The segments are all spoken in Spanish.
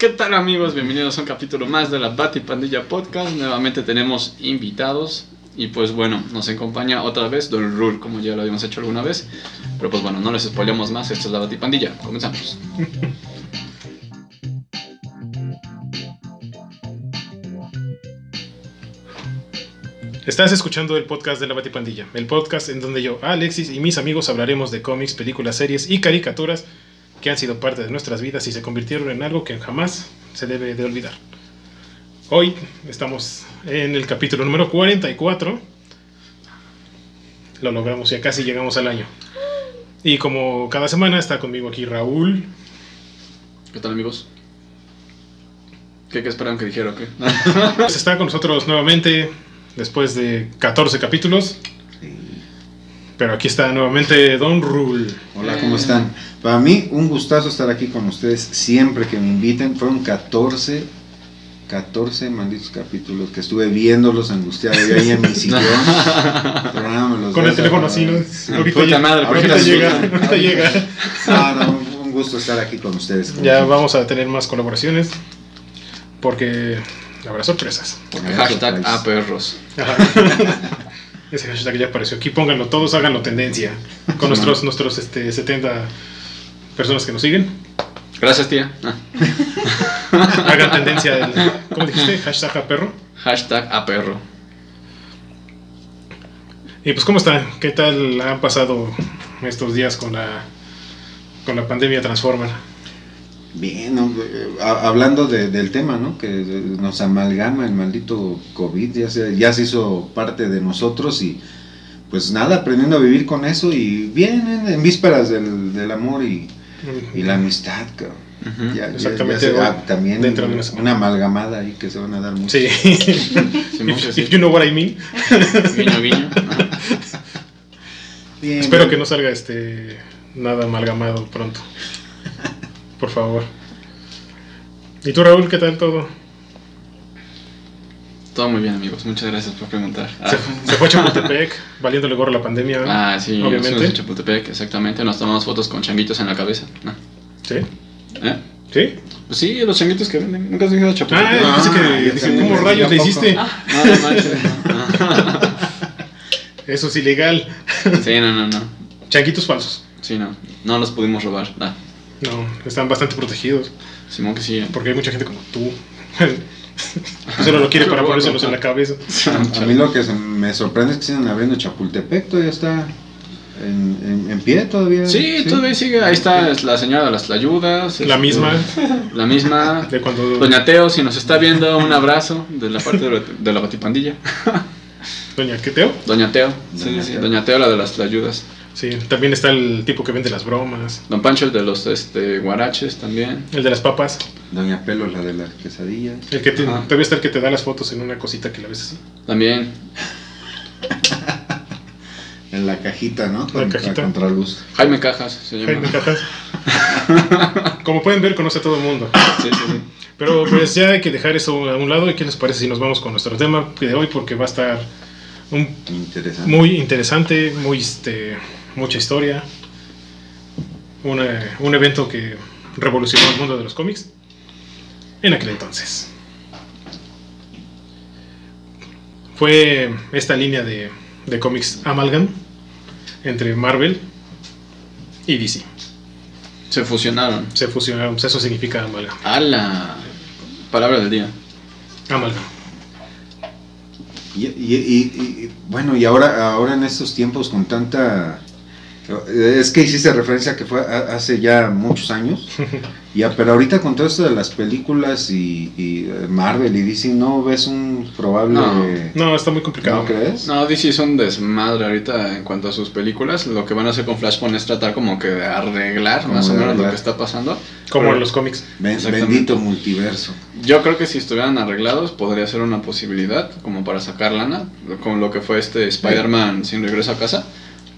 ¿Qué tal amigos? Bienvenidos a un capítulo más de la Bati Pandilla Podcast. Nuevamente tenemos invitados y pues bueno, nos acompaña otra vez Don Rule, como ya lo habíamos hecho alguna vez. Pero pues bueno, no les spoilemos más, esto es la Bati Pandilla. Comenzamos. Estás escuchando el podcast de la Batipandilla, el podcast en donde yo, Alexis y mis amigos hablaremos de cómics, películas, series y caricaturas que han sido parte de nuestras vidas y se convirtieron en algo que jamás se debe de olvidar. Hoy estamos en el capítulo número 44. Lo logramos, ya casi llegamos al año. Y como cada semana está conmigo aquí Raúl. ¿Qué tal amigos? ¿Qué, qué esperaban que dijera o qué? Pues está con nosotros nuevamente después de 14 capítulos. Pero aquí está nuevamente Don Rule. Hola, ¿cómo están? Para mí, un gustazo estar aquí con ustedes siempre que me inviten. Fueron 14, 14 malditos capítulos que estuve viéndolos angustiados yo ahí en mi sillón. Pero nada, me los Con el teléfono así, ¿no? Ahorita, llega, madre, ahorita ahorita llega, ahorita llega. Ah, no, un gusto estar aquí con ustedes. Ya vamos a tener más colaboraciones porque habrá sorpresas. Porque Hashtag a perros. Ajá. Ese hashtag ya apareció aquí. Pónganlo todos, háganlo tendencia. Con nuestros, nuestros este, 70 personas que nos siguen. Gracias tía. Ah, Hagan tendencia del. ¿Cómo dijiste? Hashtag a perro. Hashtag a perro. Y pues, ¿cómo están? ¿Qué tal han pasado estos días con la, con la pandemia Transformer? Bien, no, hablando de- del tema, ¿no? Que nos amalgama el maldito COVID, ya se, ya se hizo parte de nosotros y pues nada, aprendiendo a vivir con eso y bien en, en vísperas del, del amor y, y la amistad, cabrón. Ya- Exactamente, ya se- ah, también dentro de una, amalgamada ahí que se van a dar mucho. Sí. If, if you know what I mean. Guiño, guiño. Ajá. Bien, Espero bien. que no salga este nada amalgamado pronto. Por favor. ¿Y tú, Raúl, qué tal todo? Todo muy bien amigos, muchas gracias por preguntar. Ah, Se, se fue a Chapultepec, valiéndole gorro la pandemia. Ah, sí, Obviamente. Chapultepec, exactamente. Nos tomamos fotos con changuitos en la cabeza. Ah. ¿Sí? ¿Eh? ¿Sí? Pues sí, los changuitos que venden. ¿Nunca has visto a Chapultepec? Ah, Ah, que ya dije, sé, ¿cómo ya rayos le hiciste? No, no manches. Eso es ilegal. Sí, no, no, no. Changuitos falsos. Sí, no. No los pudimos robar. Ah, No, están bastante protegidos. Simón que sí. Porque hay mucha gente como tú. solo lo quiere para ponérselos en la cabeza. A mí lo que se me sorprende es que siguen abriendo Chapultepec, todavía está en, en- en pie todavía. Sí, todavía sigue. Ahí está la señora de las tlayudas. La este, misma La misma. de cuando. Doña Teo, si nos está viendo, un abrazo de la parte de la, de la batipandilla. Doña Queteo. Doña Teo. Sí, Doña sí, Teo. Doña Teo, la de las tlayudas. Sí, también está el tipo que vende las bromas. Don Pancho, el de los este, guaraches también. El de las papas. Doña Pelo, la de las quesadillas. El que te, todavía está el que te da las fotos en una cosita que la ves así. También. En la cajita, ¿no? La Contra, cajita. contraluz. Jaime Cajas se llama. Jaime Cajas. Como pueden ver, conoce a todo el mundo. Sí, sí, sí. Pero pues ya hay que dejar eso a un lado. ¿Y qué les parece si nos vamos con nuestro tema de hoy? Porque va a estar un, Interesante. muy interesante, muy este, mucha historia. Una- un evento que revolucionó el mundo de los cómics en aquel entonces. Fue esta línea de, de cómics Amalgam entre Marvel y DC. Se fusionaron. Se fusionaron, pues eso significa Amalgam. A la palabra del día. Amalgam. Y, y- y- y- bueno, y ahora, ahora en estos tiempos con tanta... Es que hiciste referencia que fue hace ya muchos años, ya, pero ahorita con todo esto de las películas y, y, eh, Marvel y DC, ¿no ves un probable... No. No, está muy complicado. ¿No crees? No, DC es un desmadre ahorita en cuanto a sus películas. Lo que van a hacer con Flashpoint es tratar como que de arreglar Como más o menos lo que está pasando. Como Pero en los cómics. Bendito multiverso. Yo creo que si estuvieran arreglados podría ser una posibilidad como para sacar lana, con lo que fue este Spider-Man sin regreso a casa.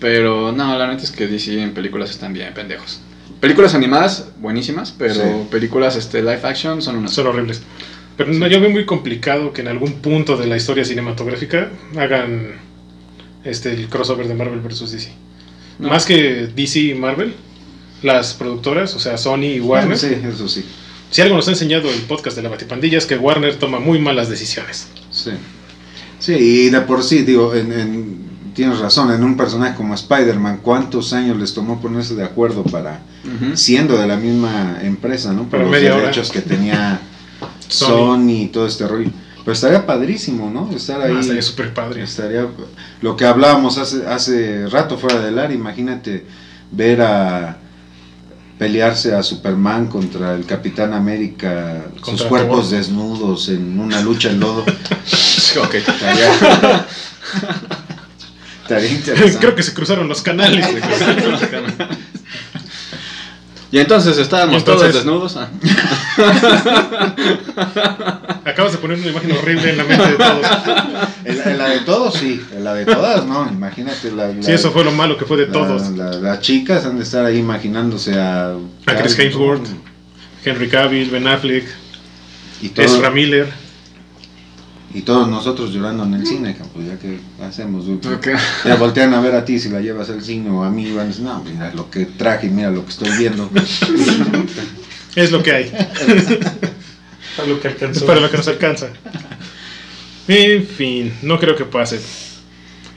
Pero no, la neta es que DC en películas están bien pendejos. Películas animadas, buenísimas, pero Sí. películas este, live action son unas... Son horribles. Pero no, yo veo muy complicado que en algún punto de la historia cinematográfica hagan este el crossover de Marvel versus DC. No. Más que DC y Marvel, las productoras, o sea, Sony y Warner, sí, eso sí. Si algo nos ha enseñado el podcast de la Batipandilla es que Warner toma muy malas decisiones. Sí. Sí, y de por sí, digo, en, en- tienes razón, en un personaje como Spider-Man, ¿cuántos años les tomó ponerse de acuerdo para, siendo de la misma empresa, ¿no? Por Para los hora. derechos que tenía Sony. Y todo este rollo. Pero estaría padrísimo, ¿no? Estar ahí. Ah, estaría súper padre. Estaría lo que hablábamos hace hace rato fuera del área, imagínate ver a pelearse a Superman contra el Capitán América, Contra sus cuerpos desnudos en una lucha en lodo. Ok. Estaría, estaría interesante. Creo que se cruzaron los canales. Y entonces estábamos entonces- todos desnudos. Ah. Acabas de poner una imagen horrible en la mente de todos. En la, en la de todos, sí. En la de todas, no. Imagínate la. la- Sí, eso fue lo malo que fue de la- todos. la- las chicas han de estar ahí imaginándose a. A Chris Hemsworth, Henry Cavill, Ben Affleck, Y todo- Ezra Miller. Y todos nosotros llorando en el cine, pues ya que hacemos, güey? Ok. Ya voltean a ver a ti si la llevas al cine o a mí, y van a decir, no, mira lo que traje, mira lo que estoy viendo. Es lo que hay. A lo que Es alcanzó. para lo que nos alcanza. En fin, no creo que pase.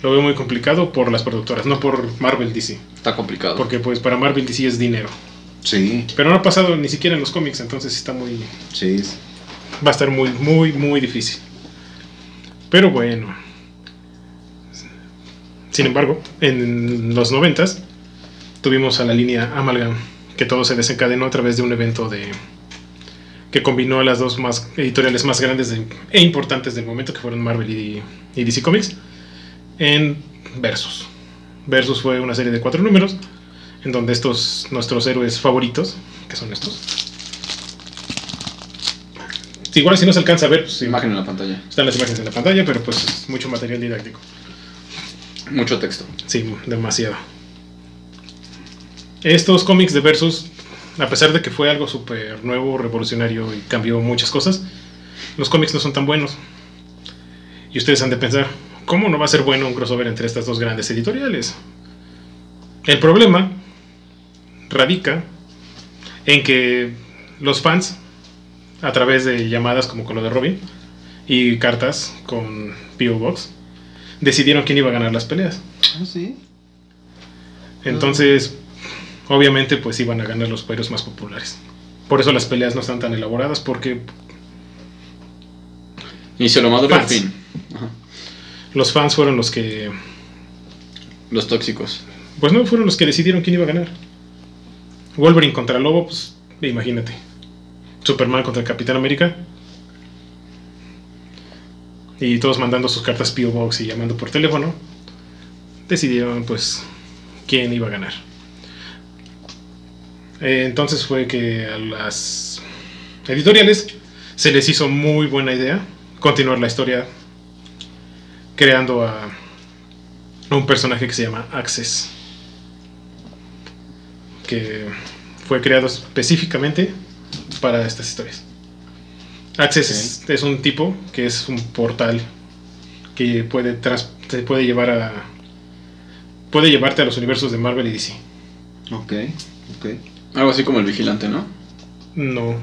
Lo veo muy complicado por las productoras, no por Marvel DC. Está complicado. Porque pues para Marvel DC es dinero. Sí, Pero no ha pasado ni siquiera en los cómics, entonces está muy... sí. Va a estar muy, muy, muy difícil. Pero bueno. Sin embargo, en los noventas tuvimos a la línea Amalgam, que todo se desencadenó a través de un evento de que combinó a las dos más editoriales más grandes de- e importantes del momento, que fueron Marvel y, y DC Comics, en Versus. Versus fue una serie de cuatro números, en donde estos, nuestros héroes favoritos, que son estos, igual si no se alcanza a ver, pues, Imagen en la pantalla. están las imágenes en la pantalla, pero pues es mucho material didáctico. Mucho texto. Sí, demasiado. Estos cómics de Versus, a pesar de que fue algo súper nuevo, revolucionario y cambió muchas cosas, los cómics no son tan buenos. Y ustedes han de pensar, ¿cómo no va a ser bueno un crossover entre estas dos grandes editoriales? El problema radica en que los fans, a través de llamadas como con lo de Robin y cartas con P.O. Box, decidieron quién iba a ganar las peleas. Ah, sí. Entonces, obviamente, pues iban a ganar los héroes más populares. Por eso las peleas no están tan elaboradas, porque Inicio lo maduro y al fin. Ajá. los fans fueron los que. Los tóxicos. Pues no, fueron los que decidieron quién iba a ganar. Wolverine contra Lobo, pues imagínate. Superman contra el Capitán América. Y todos mandando sus cartas P.O. Box y llamando por teléfono. Decidieron, pues, quién iba a ganar. Eh, entonces fue que a las editoriales se les hizo muy buena idea continuar la historia creando a un personaje que se llama Access, que fue creado específicamente para estas historias. Access es, es un tipo que es un portal que puede tras- te puede llevar a puede llevarte a los universos de Marvel y DC. Ok, ok. Algo así como el vigilante, ¿no? No,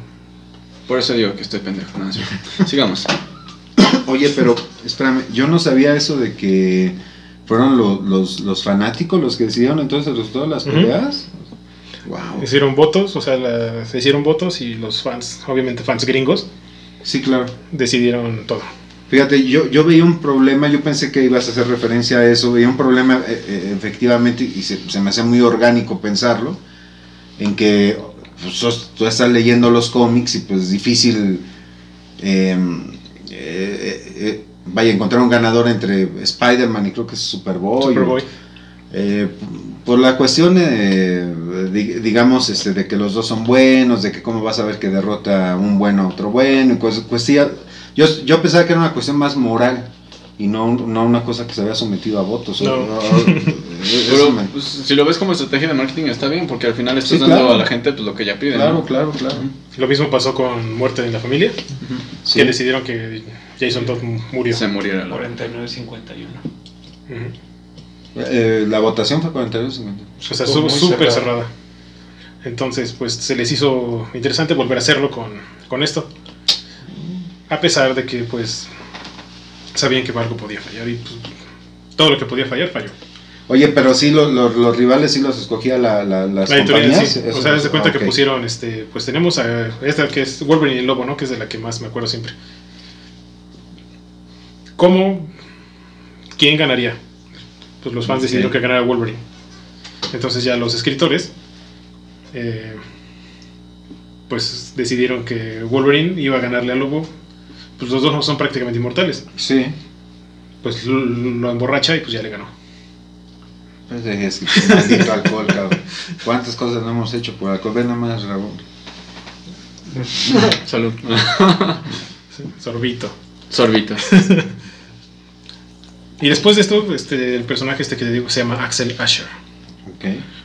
Por eso digo que estoy pendejo. No. Sigamos. Oye, pero espérame, yo no sabía eso de que fueron lo- los, los fanáticos los que decidieron entonces los, todas las peleas. Wow. hicieron votos, o sea, la- se hicieron votos y los fans, obviamente fans gringos, Sí, claro. decidieron todo. Fíjate, yo, yo veía un problema, yo pensé que ibas a hacer referencia a eso, veía un problema eh, eh, efectivamente y se, se me hace muy orgánico pensarlo, en que pues, sos- tú estás leyendo los cómics y pues es difícil, eh, eh, vaya, encontrar un ganador entre Spider-Man y creo que es Superboy. Superboy. Eh, por la cuestión, eh, di- digamos, este, de que los dos son buenos, de que cómo vas a ver que derrota un bueno a otro bueno, y cosas, pues sí, yo, yo pensaba que era una cuestión más moral y no, no una cosa que se había sometido a votos. No. O- o- eso Pero me- pues, si lo ves como estrategia de marketing está bien, porque al final estás Sí, dando claro. a la gente pues, lo que ella pide. claro, ¿no? claro, claro. Lo mismo pasó con Muerte en la Familia, Sí. que decidieron que Jason Todd murió. Se muriera la 49-51. Ujú. Eh, la votación fue 42 50. O sea, Estuvo súper cerrada. cerrada. Entonces, pues se les hizo interesante volver a hacerlo con, con esto. A pesar de que, pues, sabían que algo podía fallar y pues, todo lo que podía fallar falló. Oye, pero sí, los, los, los rivales sí los escogía la, la, las La compañías. sí. O sea, es- desde cuenta ok. que pusieron, este, pues tenemos a esta que es Wolverine y el Lobo, ¿no? Que es de la que más me acuerdo siempre. ¿Cómo? ¿Quién ganaría? Pues los fans decidieron que ganara Wolverine. Entonces ya los escritores, eh, pues decidieron que Wolverine iba a ganarle al Lobo. Pues los dos son prácticamente inmortales. Sí. Pues lo, lo emborracha y pues ya le ganó. Pues de ese maldito alcohol, cabrón. ¿Cuántas cosas no hemos hecho por alcohol? Ve nomás, Raúl. Salud. Sorbito. Sorbito. Y después de esto, este, el personaje este que te digo se llama Axel Asher. Ok.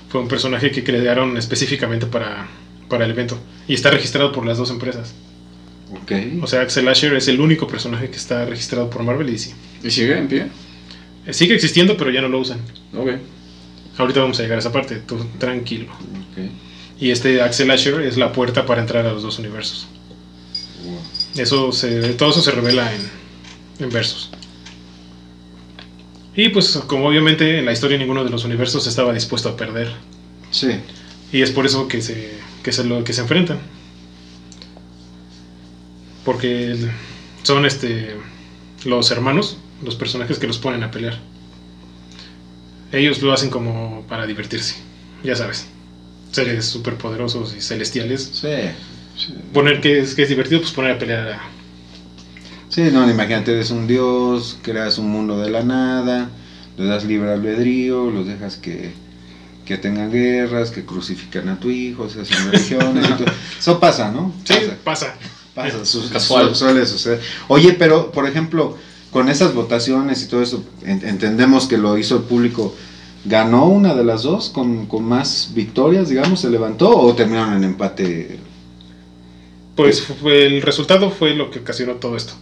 Fue un personaje que crearon específicamente para, para el evento. Y está registrado por las dos empresas. Ok. O sea, Axel Asher es el único personaje que está registrado por Marvel y DC. ¿Y sigue en pie? Eh, Sigue existiendo, pero ya no lo usan. Ok. Ahorita vamos a llegar a esa parte, tú tranquilo. Ok. Y este Axel Asher es la puerta para entrar a los dos universos. Wow. Eso se, todo eso se revela en, en versos. Y pues como obviamente en la historia ninguno de los universos estaba dispuesto a perder. Sí. Y es por eso que se, que se, lo, que se enfrentan. Porque son este los hermanos, los personajes que los ponen a pelear. Ellos lo hacen como para divertirse, ya sabes. Seres superpoderosos y celestiales. Sí. Sí. Poner que es, que es divertido, pues poner a pelear a, Sí, no, imagínate, eres un dios, creas un mundo de la nada, le das libre albedrío, los dejas que, que tengan guerras, que crucifican a tu hijo, se hacen religiones todo. Eso pasa, ¿no? Sí, Pasa, pasa. pasa, su- Casual. su- suele suceder. Oye, pero, por ejemplo, con esas votaciones y todo eso, en- entendemos que lo hizo el público. ¿Ganó una de las dos con, con más victorias, digamos? ¿Se levantó o terminaron en empate? Pues el resultado fue lo que ocasionó todo esto.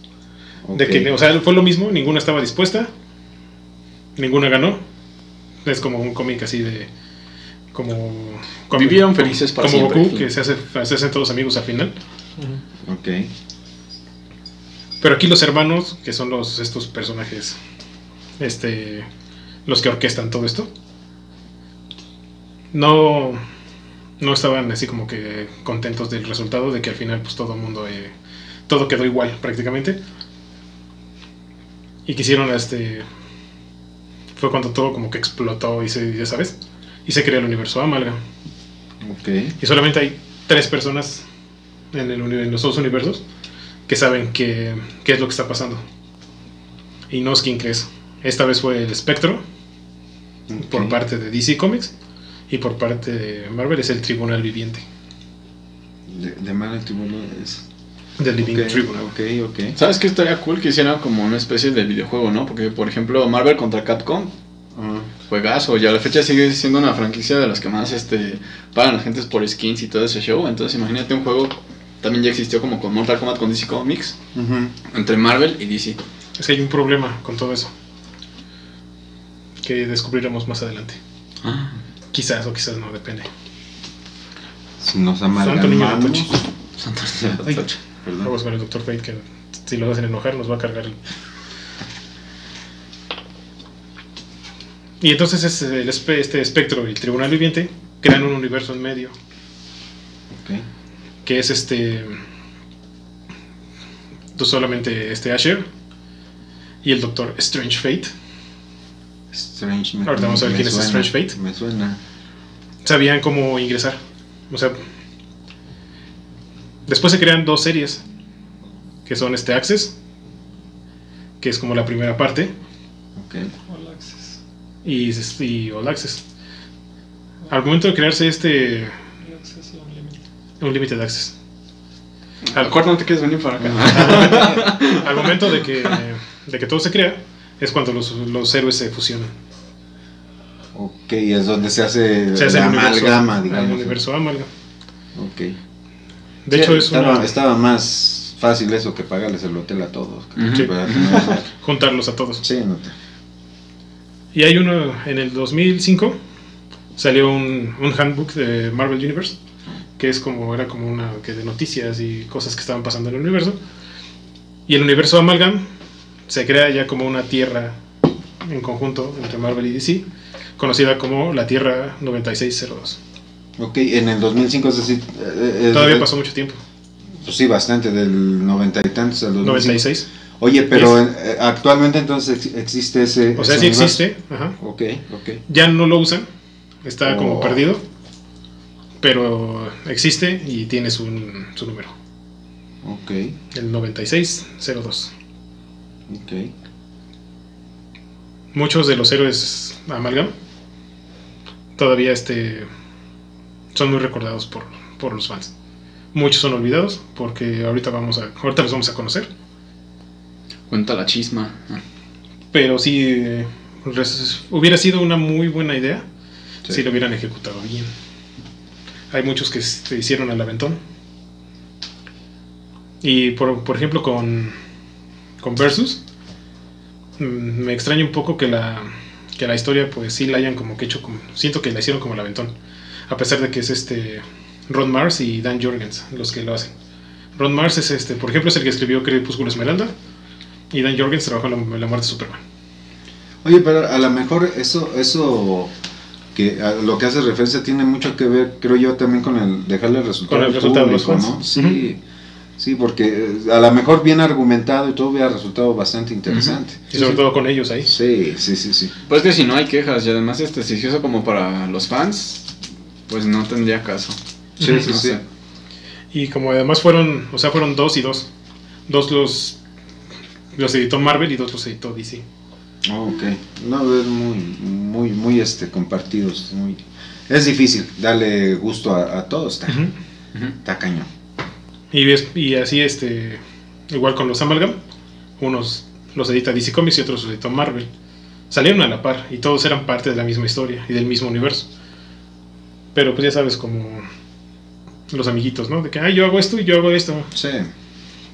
De que, o sea, fue lo mismo, ninguna estaba dispuesta, ninguna ganó. Es como un cómic así de. Como. como- Vivieron felices para Como siempre. Goku, que se, hace, se hacen todos amigos al final. Ok. Pero aquí los hermanos, que son los estos personajes, este, los que orquestan todo esto, no, no estaban así como que contentos del resultado de que al final pues todo el mundo, eh, todo quedó igual prácticamente. Y quisieron este, fue cuando todo como que explotó y se, ya sabes, y se creó el universo Amalgam. Ok. Y solamente hay tres personas en, el en los dos universos que saben qué, qué es lo que está pasando. Y no es quien crees. Esta vez fue el Espectro, por parte de DC Comics, y por parte de Marvel es el Tribunal Viviente, De, de Marvel Tribunal es. Del Living Ok, Tribunal. ok, ok. ¿Sabes qué estaría cool que hicieran como una especie de videojuego, no? Porque, por ejemplo, Marvel contra Capcom, Ah, juegazo, y a la fecha sigue siendo una franquicia de las que más este, pagan las gentes por skins y todo ese show. Entonces, imagínate un juego, también ya existió como con Mortal Kombat con DC Comics, entre Marvel y DC. Es que hay un problema con todo eso. Que descubriremos más adelante. Quizás o quizás no, depende. Si nos Santo niño amalgamamos. Atochi. Ay, perdón. Vamos con el Dr. Fate que si lo hacen enojar nos va a cargar el... Y entonces es el espe- este espectro y el tribunal viviente crean un universo en medio Ok. que es este tú solamente este Asher y el Doctor Strange Fate Strange. Ahorita vamos a ver quién es Strange Fate. Me suena. sabían cómo ingresar o sea después se crean dos series que son este Access que es como la primera parte Ok. All Access. y, y All Access. Al momento de crearse este Access Unlimited. Unlimited Access, ¿Al cuarto no te quieres venir para acá? al momento de que, de que todo se crea, es cuando los, los héroes se fusionan. Ok, es donde se hace, Se hace la el universo, amalgama, el digamos. universo amalgam. Ok. De Sí, hecho, es estaba, una- estaba más fácil eso que pagarles el hotel a todos. Juntarlos a todos. Sí, no te- Y hay uno, en el 2005, salió un, un handbook de Marvel Universe, que es como era como una que de noticias y cosas que estaban pasando en el universo. Y el universo Amalgam se crea ya como una tierra en conjunto entre Marvel y DC, conocida como la Tierra 9602. Ok, en el 2005 es decir... eh, eh, Todavía eh, pasó mucho tiempo. Pues sí, bastante, del 90 y tantos al 2005. 96. Oye, pero eh, actualmente entonces ex- existe ese... O sea, ese sí universo? existe. Ajá. Ok, ok. Ya no lo usan. Está como Oh. perdido. Pero existe y tiene su, su número. Ok, El 9602. ok. Muchos de los héroes Amalgam todavía este, son muy recordados por, por los fans. Muchos son olvidados porque ahorita vamos a ahorita los vamos a conocer. Cuenta la chisma. Ah. Pero sí res- hubiera sido una muy buena idea Sí. si lo hubieran ejecutado bien. Hay muchos que se hicieron al aventón. Y por, por ejemplo con, con Versus, mm, me extraña un poco que la, que la historia pues sí la hayan como que hecho como... Siento que la hicieron como el aventón. A pesar de que es este Ron Mars y Dan Jorgens los que lo hacen. Ron Mars es este, por ejemplo, es el que escribió Crepúsculo Esmeralda. Y Dan Jorgens trabajó en la, en la muerte de Superman. Oye, pero a lo mejor eso, eso que a lo que hace referencia tiene mucho que ver, creo yo, también con el dejarle el resultado Con el al resultado de los público. ¿no? Sí, sí, porque eh, a lo mejor bien argumentado y todo hubiera resultado bastante interesante. Y sobre todo con ellos ahí. Sí, sí, sí, sí. Pues que si no hay quejas y además este si se hizo como para los fans, pues no tendría caso. Sí, sí, No sí. sé. Y como además fueron, o sea, fueron dos y dos. Dos los, los editó Marvel y dos los editó DC. Oh, ok. No, es muy, muy, muy este, compartidos. Muy... Es difícil darle gusto a, a todos. Está, está cañón. Y, es- y así, este, igual con los Amalgam, unos los edita DC Comics y otros los editó Marvel. Salieron a la par y todos eran parte de la misma historia y del mismo universo. Pero pues ya sabes, como los amiguitos, ¿no? De que, ah, yo hago esto y yo hago esto. Sí.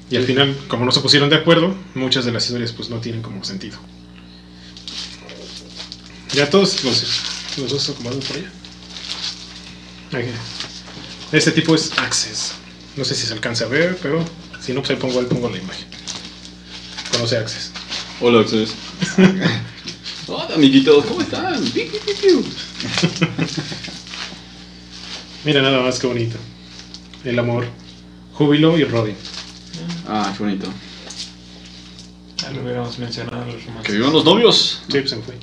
Y al final, como no se pusieron de acuerdo, muchas de las historias pues no tienen como sentido. Ya todos los, los dos acomodados por allá. Ahí. Este tipo es Access. No sé si se alcanza a ver, pero si no, pues ahí pongo, ahí pongo la imagen. Conoce Access. Hola, Access. Hola, amiguitos, ¿cómo están? Mira nada más que bonito. El amor, Júbilo y Robin. Ah, qué bonito. Ya lo hubiéramos mencionado los Que romances. vivan los novios. Sí, pues se me fue.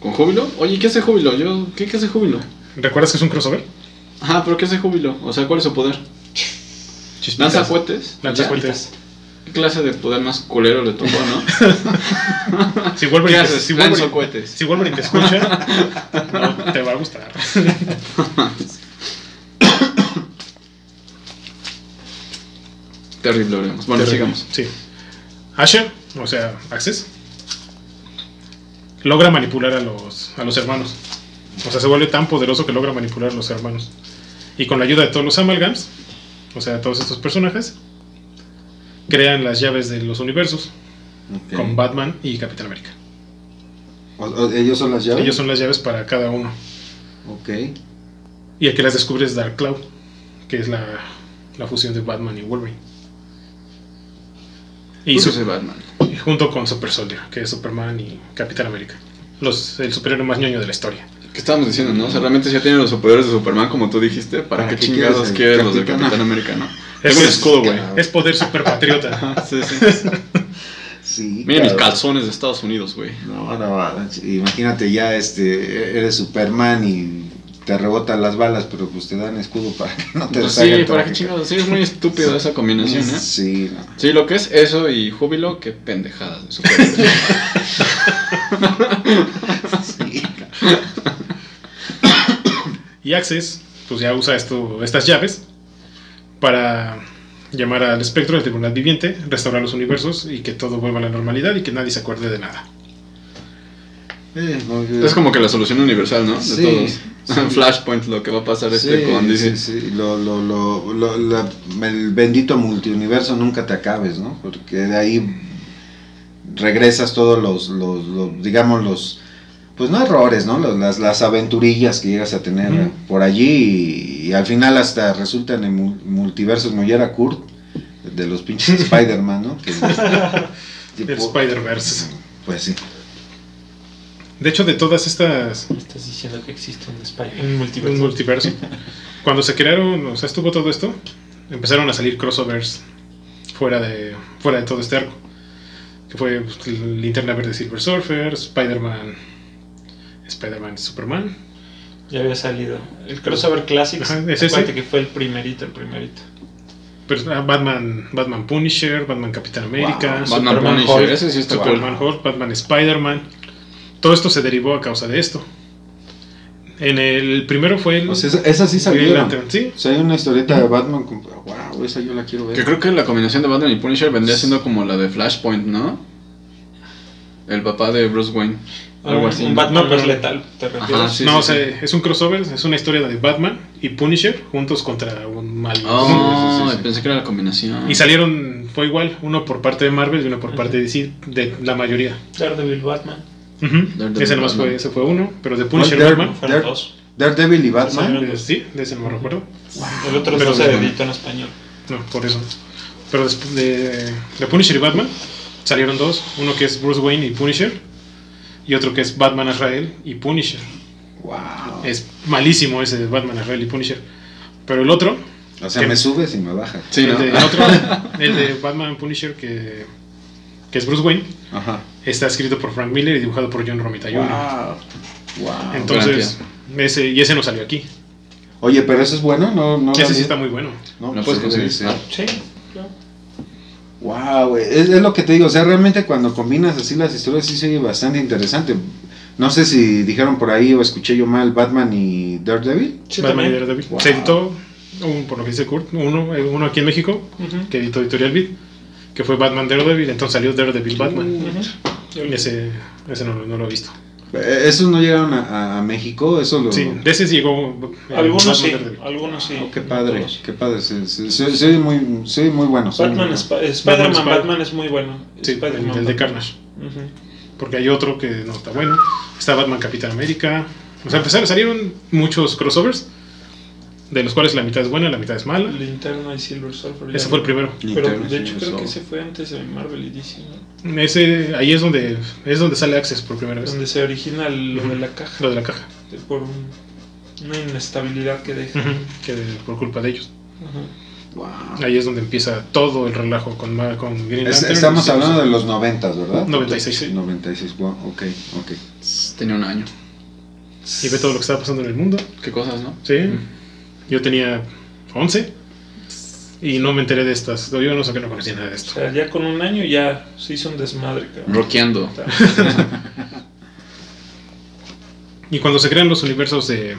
¿Con Júbilo? Oye, ¿qué hace Júbilo? Yo, ¿qué, ¿Qué hace Júbilo? ¿Recuerdas que es un crossover? Ajá, pero ¿qué hace Júbilo? O sea, ¿cuál es su poder? Chispitas. ¿Lanza cohetes? Lanza Ya. cohetes. ¿Qué clase de poder más culero le tocó, no? Si Wolverine, ¿Qué haces? si Wolverine- cohetes. si Wolverine te escucha, no te va a gustar. Terrible, veremos. Bueno, Terrible. sigamos. Sí. Asher, o sea, Access, logra manipular a los, a los hermanos. O sea, se vuelve tan poderoso que logra manipular a los hermanos. Y con la ayuda de todos los Amalgams, o sea, todos estos personajes, crean las llaves de los universos con Batman y Capitán América. O- o- ¿Ellos son las llaves? Ellos son las llaves para cada uno. Ok. Y el que las descubre es Dark Cloud, que es la, la fusión de Batman y Wolverine. Y su- Batman. y junto con Super Soldier, que es Superman y Capitán América. Los, el superhéroe más ñoño de la historia. ¿Qué estábamos diciendo, no? O sea, realmente ya tienen los superpoderes de Superman, como tú dijiste. ¿Para, ¿Para qué qué chingados quieres los del Capitán? Capitán América, no? Es, un es- escudo, güey. es poder super patriota. Ajá, sí, sí. Sí. Mira mis calzones de Estados Unidos, güey. No, no, imagínate ya, este, eres Superman y te rebotan las balas, pero pues te dan escudo para que no te Pues salga sí, ¿para qué traje. chingados? Sí, es muy estúpido esa combinación, ¿eh? Sí, no. Sí, lo que es eso y júbilo, qué pendejadas de superhéroes. Sí. Y Access, pues ya usa esto, estas llaves para llamar al espectro del tribunal viviente, restaurar los universos y que todo vuelva a la normalidad y que nadie se acuerde de nada. Eh, es como que la solución universal, ¿no? De Sí, todos. sí. Flashpoint, lo que va a pasar Sí, este con DC. sí, sí, lo, lo, lo, lo- la- el bendito multiuniverso nunca te acabes, ¿no? Porque de ahí regresas todos los, los, los, digamos, los, pues no errores, ¿no? Los- las, las aventurillas que llegas a tener por allí y, y al final hasta resulta en el mu- multiverso como ya era Kurt, de los pinches Spider-Man, ¿no? Que, tipo- El Spider-Verse. Pues sí. De hecho, de todas estas. Estás diciendo que existe un Spider un Un multiverso. multiverso. Cuando se crearon, o sea, estuvo todo esto, empezaron a salir crossovers fuera de, fuera de todo este arco. Que fue pues, Linterna Verde Silver Surfer, Spider-Man. Spider-Man Superman. Ya había salido. El crossover Classics. Ajá, es ese. acuérdate que fue el primerito, el primerito. Pero, ah, Batman, Batman Punisher, Batman Capitán América, Wow, Batman Superman Punisher, Hulk, ese sí está Superman. Hulk, Batman Spider-Man. Todo esto se derivó a causa de esto. En el primero fue el. O sea, esa- sí. Lantern, sí. O sea, hay una historieta de Batman con... Wow, esa yo la quiero ver. Que creo que la combinación de Batman y Punisher vendría siendo como la de Flashpoint, ¿no? El papá de Bruce Wayne. Algo Un- así. Un ¿no? Batman pero- letal, ¿te refieres? Ajá, sí, no, sí, o sea, es un crossover, es una historia de Batman y Punisher juntos contra un mal. Oh, Sí, sí, sí. pensé que era la combinación. Y salieron, fue igual, uno por parte de Marvel y uno por parte de DC, de la mayoría. Daredevil Batman. Ujú. Daredevil Ese nomás Batman. fue, ese fue uno, pero de Punisher Dare- Batman, Fueron Dare- dos. Daredevil y Batman. eh, sí, de ese no me recuerdo. El otro Pero no se de- editó en español. No, por eso. Pero después de, de Punisher y Batman salieron dos, uno que es Bruce Wayne y Punisher y otro que es Batman Azrael y Punisher. Wow. Es malísimo ese de Batman Azrael y Punisher. Pero el otro, O sea, ¿Qué? me subes y me bajas. Sí, el, ¿no? de, el otro, el de Batman Punisher que, que es Bruce Wayne, Ajá. está escrito por Frank Miller y dibujado por John Romita Jr. Wow. Entonces, ese, y ese no salió aquí. Oye, pero eso es bueno, no, no. Ese sí está muy bueno. No, ¿Lo pues puedes debe conseguir? ser. Sí, claro. Wow, güey, es, es lo que te digo, o sea, realmente cuando combinas así las historias sí se oye bastante interesante. No sé si dijeron por ahí o escuché yo mal Batman y Daredevil. Sí, Batman y. Daredevil. Wow. Se editó, un- por lo que dice Kurt, uno, eh, uno aquí en México, que editó Editorial Beat, que fue Batman Daredevil, entonces salió Daredevil Batman. Ujú. Ese, ese no, no lo he visto. Eh, ¿Esos no llegaron a, a- a México? Eso lo... Sí, de ese llegó. eh, Algunos Batman sí, algunos sí. Oh, qué padre, todos. qué padre. Se, se, se- se oye muy, se oye muy bueno. muy Batman, bueno. Sp- Spider-Man, Spider- Batman es muy bueno. Sí, el, el de Batman. Carnage. Porque hay otro que no está bueno. Está Batman Capitán América. O sea, empezaron, salieron muchos crossovers, de los cuales la mitad es buena, la mitad es mala. Linterna y Silver Surfer. Ese fue el primero. Pero Linterna, de hecho creo que ese fue antes de Marvel y DC, ¿no? Ese, ahí es donde, es donde sale Access por primera vez. Donde se origina lo de la caja. Lo de la caja. de- Por un- una inestabilidad que deja. Ujú, Que por culpa de ellos. Ajá. Wow. Ahí es donde empieza todo el relajo con, con Green Es- Lantern. estamos hablando de los noventas, ¿verdad? 96, sí. 96, wow, ok, ok. Tenía un año. Y ve todo lo que estaba pasando en el mundo. Qué cosas, ¿no? Sí. Yo tenía 11 y no me enteré de estas. Yo no sé que no conocía nada de O esto. sea, ya con un año ya se hizo un desmadre, cabrón. Rockeando. Y cuando se crean los universos de,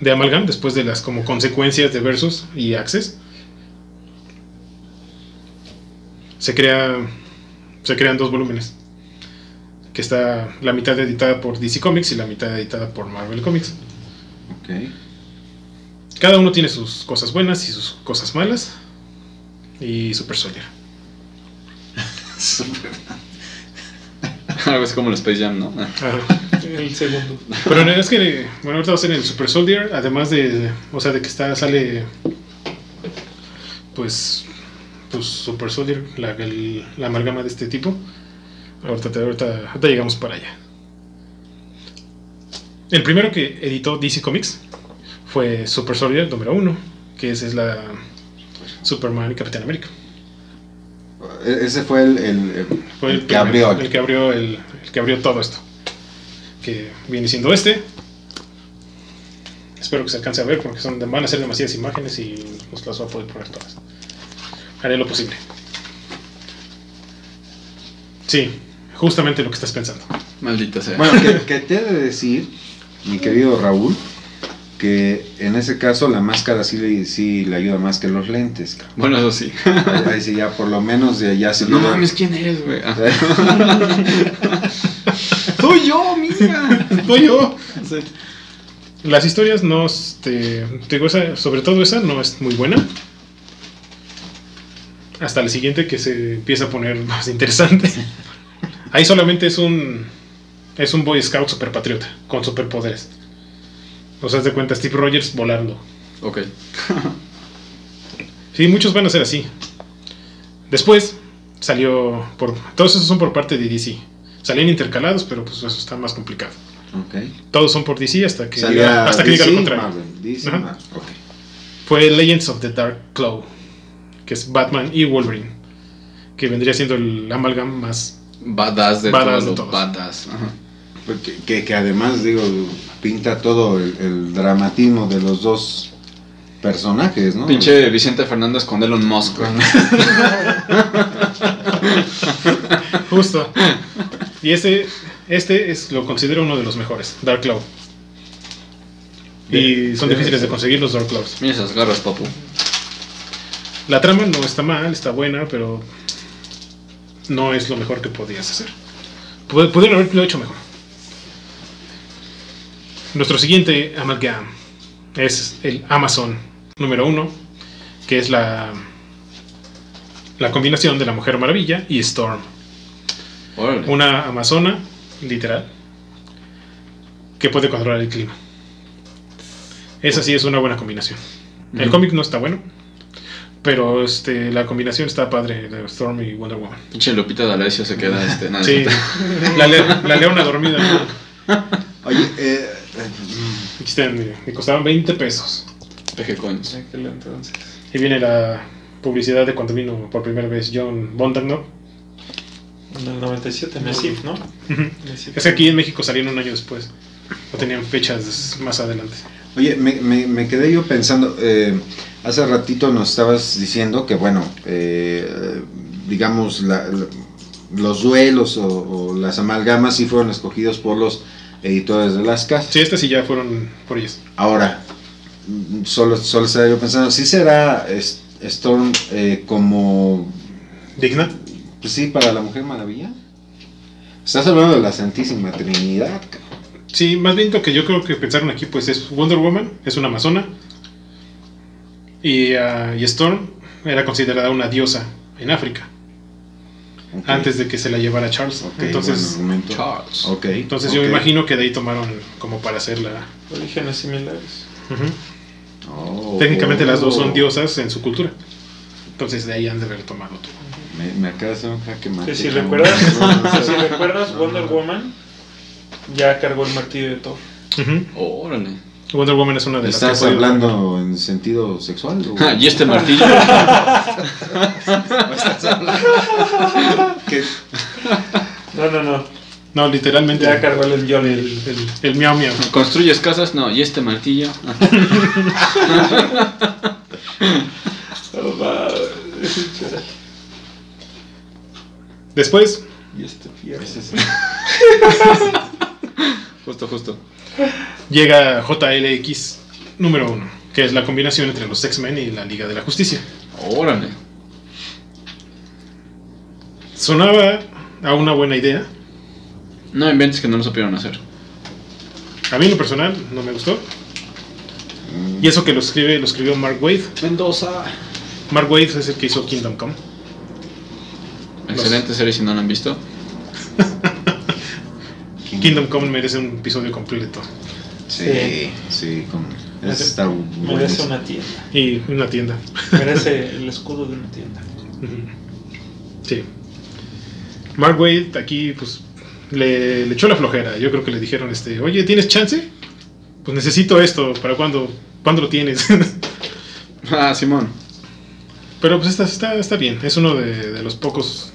de Amalgam, después de las como consecuencias de Versus y Access, se crea se crean dos volúmenes. Que está la mitad editada por DC Comics y la mitad editada por Marvel Comics. Ok. Cada uno tiene sus cosas buenas y sus cosas malas. Y Super Soldier. Algo así como el Space Jam, ¿no? Ajá. El segundo. Pero no, es que, bueno, ahorita va a ser el Super Soldier, además de, o sea, de que está, sale, pues, pues Super Soldier, la, el- la amalgama de este tipo. Ahorita, ahorita llegamos para allá. El primero que editó DC Comics fue Super Soldier número uno, que esa es la Superman y Capitán América. E- Ese fue el, el- el- Fue el que primer- abrió. el que abrió el, el que abrió todo esto. Que viene siendo este. Espero que se alcance a ver porque son, van a ser demasiadas imágenes y no las voy a poder poner todas. Haré lo posible. Sí, justamente lo que estás pensando. Maldita sea. Bueno, que te he de decir, mi querido Raúl, que en ese caso la máscara sí le, sí le ayuda más que los lentes. cabrón. Bueno, eso sí. Ahí, ahí sí ya por lo menos de allá se No mames, ¿quién eres, güey? Ah. Soy yo, mira. Soy yo. Las historias no, este, te digo, esa- sobre todo esa no es muy buena. Hasta la siguiente que se empieza a poner más interesante. Ahí solamente es un es un Boy Scout super patriota con superpoderes. O sea, haz de cuenta Steve Rogers volando. Ok. Sí, muchos van a ser así. Después salió por. Todos esos son por parte de DC. Salían intercalados, pero pues eso está más complicado. Ok. Todos son por DC hasta que, diga, hasta que diga lo DC, contrario. Marvel, DC. Marvel, ok. Fue Legends of the Dark Claw, que es Batman y Wolverine, que vendría siendo el amalgam más. Badass de Badass todos de los todos. badass. Ajá. Que, que además, digo, pinta todo el, el dramatismo de los dos personajes, ¿no? Pinche Vicente Fernández con Elon Musk. Justo. Y este, este es, lo considero uno de los mejores, Dark Claw. Y son difíciles de conseguir los Dark Claws. Mira esas garras, papu. La trama no está mal, está buena, pero no es lo mejor que podías hacer. Pu- Pudieron haberlo hecho mejor. Nuestro siguiente amalgam es el Amazon número uno, que es la, la combinación de la Mujer Maravilla y Storm. Órale. Una amazona, literal, que puede controlar el clima. Esa sí es una buena combinación. El cómic no está bueno, pero este, la combinación está padre de Storm y Wonder Woman. Pinche Lupita D'Alessio se queda este. nada, Sí, la, le- la leona dormida. ¿no? Me costaban 20 pesos. PG Coins. En aquel entonces. Y viene la publicidad de cuando vino por primera vez John Bondagno. En el 97, Mesif, ¿no? Es que aquí en México salieron un año después. No tenían fechas más adelante. Oye, me, me- me quedé yo pensando, eh, hace ratito nos estabas diciendo que, bueno, eh, digamos, la- la- los duelos o, o las amalgamas sí fueron escogidos por los editores de las casas. Sí, estas sí ya fueron por ellas. Ahora, solo, solo estaba yo pensando, ¿sí será Storm eh, como, ¿Digna? pues sí, para la Mujer Maravilla? Estás hablando de la Santísima Trinidad. Sí, más bien lo que yo creo que pensaron aquí pues es Wonder Woman, es una amazona. Y, ah, y Storm era considerada una diosa en África, Antes de que se la llevara Charles. entonces. Charles. Entonces yo me imagino que de ahí tomaron como para hacer la... Orígenes similares. Oh, Técnicamente las dos son oh. diosas en su cultura. Entonces de ahí han de haber tomado todo. Me, me acabas de hacer un jaque mate. Si recuerdas, si recuerdas Wonder Woman, ya cargó el martillo de Thor. Ujú. Órale. Wonder Woman es una de las ¿Estás ha podido- hablando en sentido sexual? o- Ah, y este martillo. ¿Qué? No, no, no. No, literalmente Ya cargó el el, Johnny. el, el miau miau. ¿Construyes casas? No. ¿Y este martillo? Oh, va. Después Y este fierro. Justo, justo. Llega JLX número uno, que es la combinación entre los X-Men y la Liga de la Justicia. Órale. Sonaba a una buena idea. No inventes que no lo supieron hacer. A mí en lo personal no me gustó. Y eso que lo escribe, lo escribió Mark Wade. Mendoza. Mark Wade es el que hizo Kingdom Come. Excelente serie si no la han visto. Kingdom Come merece un episodio completo. Sí, sí, como. Merece- Está Merece una tienda. Y una tienda. Merece el escudo de una tienda. Sí. Mark Wade aquí pues le, le echó la flojera. Yo creo que le dijeron, este, oye, ¿tienes chance? Pues necesito esto. ¿Para cuándo? ¿Cuándo lo tienes? Ah, Simón. Pero pues está, está, está bien. Es uno de, de los pocos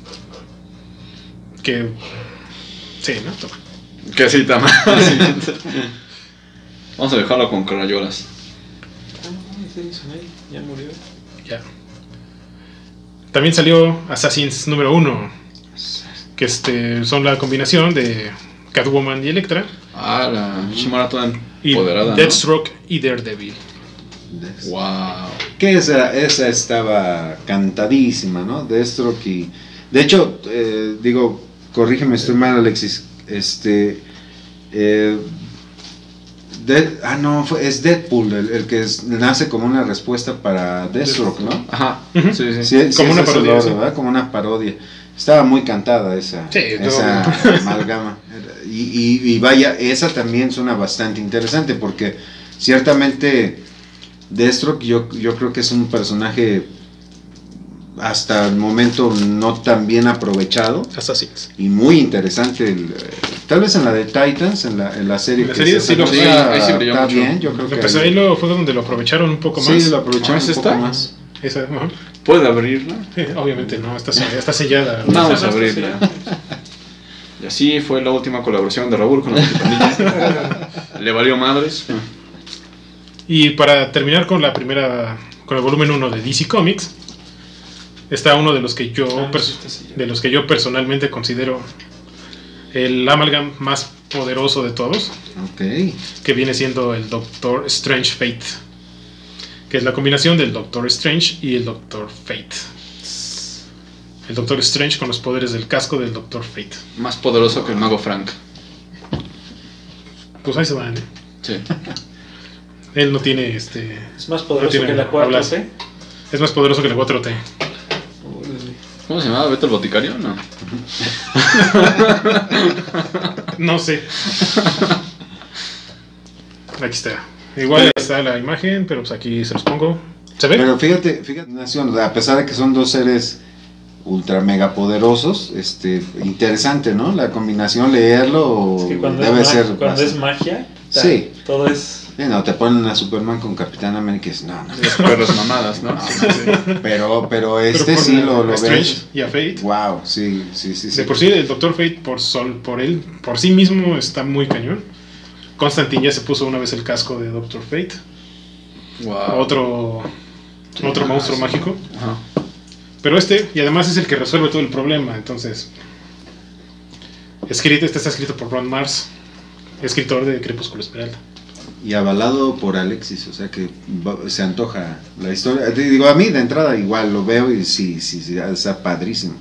que... Sí, ¿no? Toma. Que sí, tama. Vamos a dejarlo con Sonai, ya murió. Ya. También salió Assassins número uno. Que este, son la combinación de Catwoman y Electra. Ah, la Shimara toda Y empoderada. ¿no? Deathstroke y Daredevil. Wow. Que esa, esa estaba cantadísima, ¿no? Deathstroke y... De hecho, eh, digo, corrígeme, estoy mal, Alexis. Este... eh, Dead- ah, no, fue- es Deadpool el, el que es- nace como una respuesta para Deathstroke, ¿no? Ajá. Sí, sí. Sí, sí, Como una parodia. ¿verdad? Como una parodia. Estaba muy cantada esa, Sí, esa amalgama. Y, y- y vaya, esa también suena bastante interesante porque ciertamente Deathstroke yo, yo creo que es un personaje hasta el momento no tan bien aprovechado Assassins. y muy interesante. el, eh, tal vez en la de Titans, en la, en la serie la que serie se sí lo- sí, ahí sí brilló está mucho. bien, yo creo que Empezó ahí lo, fue donde lo aprovecharon un poco más. sí, lo aprovecharon ¿Ah, un ¿es poco más. Esa, ajá. ¿Puede abrirla? Eh, obviamente no, está, está sellada. No. Vamos a abrirla. Y así fue la última colaboración de Raúl con la Pandilla. Le valió madres. Y para terminar con la primera, con el volumen 1 de DC Comics, está uno de los que yo, Ah, sellado. de los que yo personalmente considero el amalgam más poderoso de todos, Ok. que viene siendo el Doctor Strange Fate, que es la combinación del Doctor Strange y el Doctor Fate. El Doctor Strange con los poderes del casco del Doctor Fate. Más poderoso que el mago Frank. Pues ahí se van. ¿eh? Sí. Él no tiene este. Es más poderoso tiene que la hablas. 4T. Es más poderoso que el 4T. ¿Cómo se llamaba? ¿Beto el boticario? No. No sé. Aquí está. Igual está la imagen, pero pues aquí se los pongo. ¿Se ve? Pero fíjate, fíjate, Nación, a pesar de que son dos seres ultra mega poderosos, este, interesante, ¿no? La combinación, leerlo Es que cuando, debe es, ser. cuando bastante- es magia, Sí. todo es. Sí, no, te ponen a Superman con Capitán América y dices, no, no. Las mamadas, ¿no? Pero, pero Pero este sí lo, lo Strange ves. y a Fate. Wow, sí, sí, sí. sí. De por sí, el Doctor Fate, por sol, por él, por sí mismo, está muy cañón. Constantine ya se puso una vez el casco de Doctor Fate. Wow. Otro, Sí, otro ah, monstruo sí. mágico. Ajá. Pero este, y además es el que resuelve todo el problema. Entonces, escrito, este está escrito por Ron Mars, escritor de Crepúsculo Esmeralda. Y avalado por Alexis, o sea que se antoja la historia. Te Digo, a mí de entrada igual lo veo y sí, sí, sí, está padrísimo.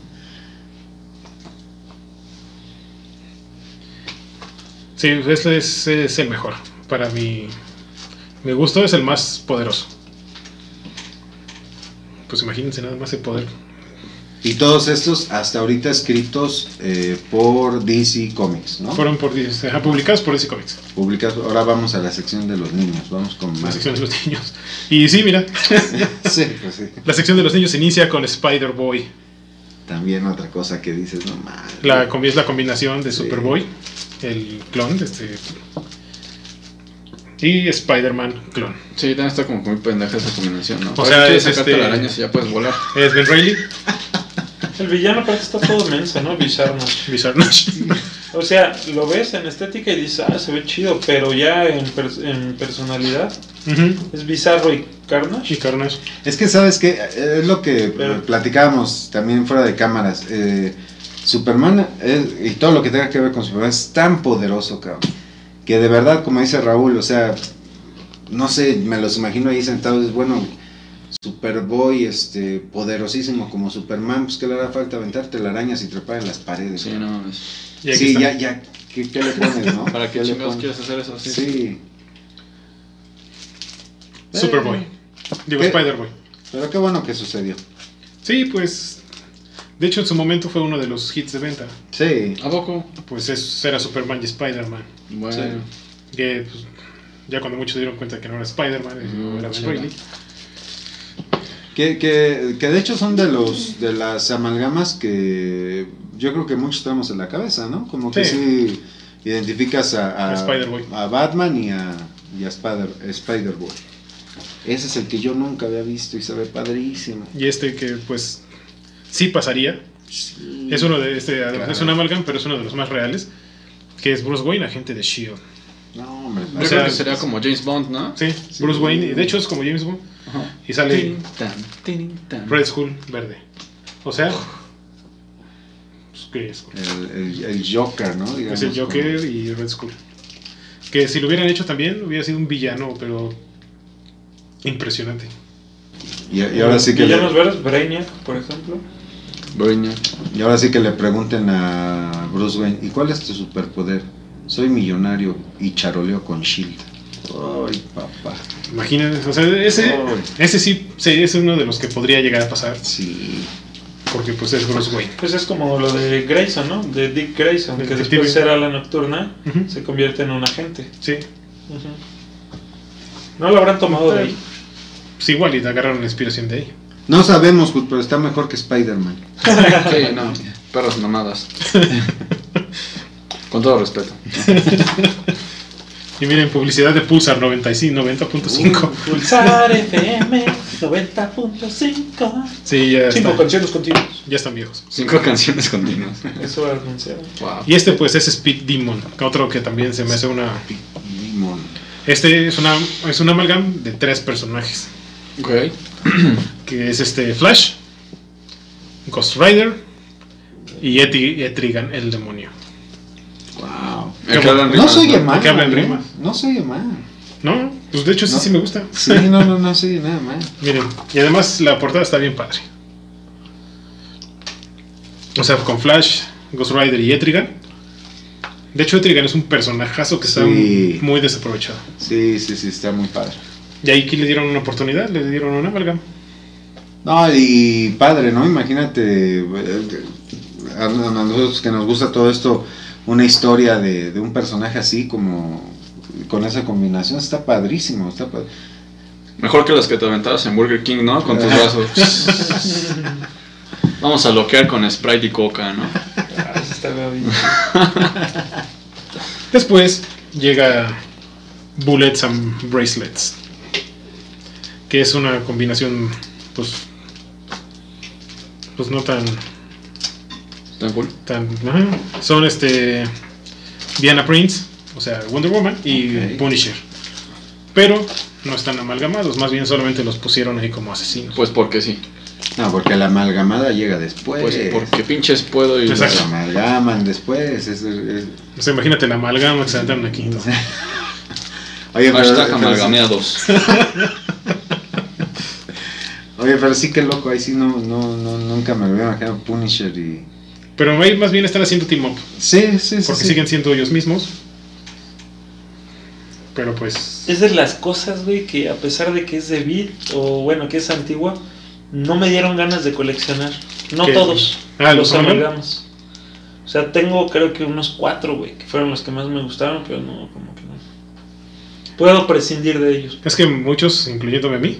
Sí, este es, es el mejor. Para mi, mi gusto es el más poderoso. Pues imagínense nada más el poder. Y todos estos hasta ahorita escritos eh, por DC Comics, ¿no? Fueron por, DC publicados por DC Comics, Publicados. Ahora vamos a la sección de los niños, vamos con la más. sección de los niños. Y sí, mira, sí, pues sí. la sección de los niños inicia con Spider-Boy. También otra cosa que dices, no mames. La, combi- es la combinación de Sí. Superboy, el clon, este, y Spider-Man clon. Sí, también está como muy pendeja esa combinación, ¿no? O sea, ¿Para qué es este- la araña si ya puedes volar? Es Ben Reilly, El villano aparte está todo menso, ¿no? Bizarro. Bizarnosh. O sea, lo ves en estética y dices, ah, se ve chido, pero ya en, pers- en personalidad es bizarro y Carnage. Y Carnage. Es que sabes que es lo que Pero- platicábamos también fuera de cámaras. eh, Superman es- y todo lo que tenga que ver con Superman es tan poderoso, cabrón. Que de verdad, como dice Raúl, o sea, no sé, me los imagino ahí sentados, es bueno, Superboy, este, poderosísimo como Superman, pues que le hará falta aventarte la arañas y trepar en las paredes. Sí, no mames. Sí, ya, ya, ¿qué, qué le pones, no? ¿Para qué le pones? quieres hacer eso? Sí. Sí, Superboy. Digo, ¿Qué? Spider-Boy. pero qué bueno que sucedió. Sí, pues. De hecho, en su momento fue uno de los hits de venta. Sí, ¿A poco? Pues es, era Superman y Spider-Man. Bueno. Sí. Que pues, ya cuando muchos dieron cuenta que no era Spider-Man, Mm, era. Reilly. Que, que, que de hecho son de los de las amalgamas que yo creo que muchos tenemos en la cabeza, ¿no? Como que sí, Sí. identificas a, a, A Batman y a, y a Spider, Spider-Boy. Ese es el que yo nunca había visto y se ve padrísimo. Y este que, pues, sí pasaría. Es uno de este, Claro. es un amalgam, pero es uno de los más reales. Que es Bruce Wayne, agente de Shield. No, hombre. Yo O sea, creo que sería como James Bond, ¿no? Sí, Bruce Wayne. Y de hecho es como James Bond. Ajá. Y sale Tin, tan, tin, tan. Red Skull verde. O sea, pues, ¿qué es? el, el, el Joker, ¿no? Digamos, Es el Joker y Red Skull. Que si lo hubieran hecho también, hubiera sido un villano, pero impresionante. Y, y ahora sí que Villanos le, verdes, Brainiac, por ejemplo. Brainiac. y ahora sí que le pregunten a Bruce Wayne, ¿y cuál es tu superpoder? Soy millonario y charoleo con Shield. Ay, papá. Imagínense, o sea, ese, Ay. ese sí, sí es uno de los que podría llegar a pasar, Sí. porque pues es Bruce Wayne. Pues es como lo de Grayson, ¿no? De Dick Grayson, El que detective. después de ser ala nocturna se convierte en un agente. Sí. ¿No lo habrán tomado de ahí? pues igual y te agarraron la inspiración de ahí. No sabemos, Hood, pero está mejor que Spider-Man. Sí, no, perros mamadas. Con todo respeto. Y miren, publicidad de Pulsar 95, 90.5. Pulsar FM 90.5. Sí, ya, Cinco está- canciones continuas. ya están viejos. Cinco canciones continuas. Eso anunciaron. Wow. Y este pues es Speed Demon, otro que también se me hace una... Demon. Este es una es un amalgam de tres personajes, Ok. que es este Flash, Ghost Rider y Etrigan, el demonio. No se oye ¿no? mal. No se oye mal. No, pues de hecho sí, No. sí me gusta. Sí, no, no, no se oye nada mal. Miren, y además la portada está bien padre. O sea, con Flash, Ghost Rider y Etrigan. De hecho, Etrigan es un personajazo que está Sí. muy desaprovechado. Sí, sí, sí, está muy padre. Y ahí que le dieron una oportunidad, le dieron una amalgam. No, y padre, ¿no? Imagínate, eh, a nosotros que nos gusta todo esto, una historia de, de un personaje así como con esa combinación, está padrísimo, está padre. Mejor que las que te aventabas en Burger King, ¿no? Con tus brazos. Vamos a loquear con Sprite y Coca, ¿no? Ah, eso está bien. Después llega Bullets and Bracelets, que es una combinación, pues, pues no tan, ¿Tan cool? tan, ajá. son este Diana Prince, o sea Wonder Woman y. Punisher, pero no están amalgamados, más bien solamente los pusieron ahí como asesinos. Pues porque sí. No, porque la amalgamada llega después. Pues porque pinches puedo y... La amalgaman después. es- es- O sea, imagínate la amalgama que se aventaron aquí. ¿no? Oye, pero, Hashtag pero- amalgameados. oye, pero sí que loco, ahí sí no, no, no, nunca me lo había imaginado Punisher y... Pero ahí más bien están haciendo team up, Sí, sí, sí. porque sí. siguen siendo ellos mismos. Pero pues... Es de las cosas, güey, que a pesar de que es de beat o bueno, que es antigua, no me dieron ganas de coleccionar. No ¿Qué? todos. Ah, los ¿los amalgamas. O sea, tengo creo que unos cuatro, güey, que fueron los que más me gustaron, pero no, como que no. Puedo prescindir de ellos. Es que muchos, incluyéndome a mí,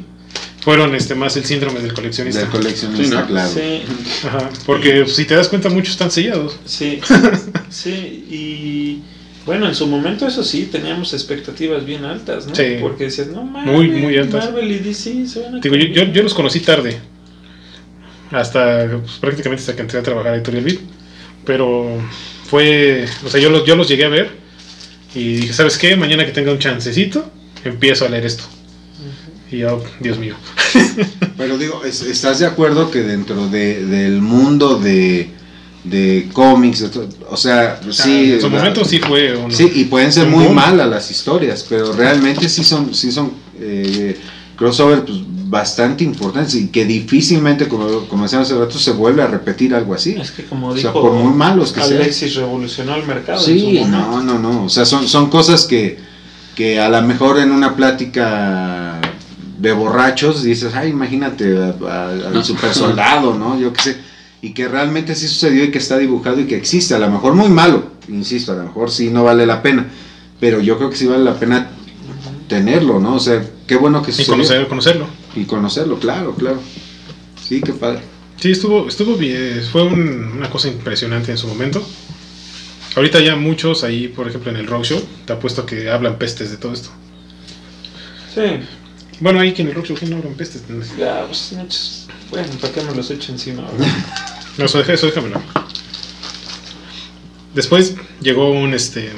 fueron este más el síndrome del coleccionista. Del coleccionista, Sí, ¿no? claro. Sí, Ajá, porque si te das cuenta muchos están sellados. sí, sí. Y bueno, en su momento, eso sí, teníamos expectativas bien altas, ¿no? Sí. Porque decías, no mames, Muy, muy altas. Marvel y DC se van a Digo, yo, yo, yo los conocí tarde. Hasta pues, prácticamente hasta que entré a trabajar a Editorial Beat. Pero fue. O sea, yo los, yo los llegué a ver. Y dije, ¿sabes qué? Mañana que tenga un chancecito, empiezo a leer esto. Y yo, Dios mío. Pero digo, es- ¿estás de acuerdo que dentro de, del mundo de, de cómics, o sea, sí... En su la- momento sí fue un. Sí, y pueden ser muy boom. malas las historias, pero realmente sí son, sí son eh, crossover pues, bastante importantes y que difícilmente, como, como decíamos hace rato, se vuelve a repetir algo así. Es que como O dijo sea, por muy malos que sean. Alexis revolucionó el mercado. en su Sí, momento. no, no, no. O sea, son, son cosas que, que a lo mejor en una plática de borrachos dices, ay, imagínate al super soldado, ¿no? Yo qué sé. Y que realmente sí sucedió y que está dibujado y que existe. A lo mejor muy malo, insisto, a lo mejor sí no vale la pena. Pero yo creo que sí vale la pena tenerlo, ¿no? O sea, qué bueno que Y sucedió. conocer, conocerlo. Y conocerlo, claro, claro. Sí, qué padre. Sí, estuvo, estuvo bien. Fue un- una cosa impresionante en su momento. Ahorita ya muchos ahí, por ejemplo, en el Roadshow, te apuesto que hablan pestes de todo esto. Sí, Bueno, ahí que en el Roadshow, ¿quién no hablan pestes? ya, pues, muchos- bueno, ¿para qué me los echo encima? No, eso, deja- eso déjamelo. Después llegó un este.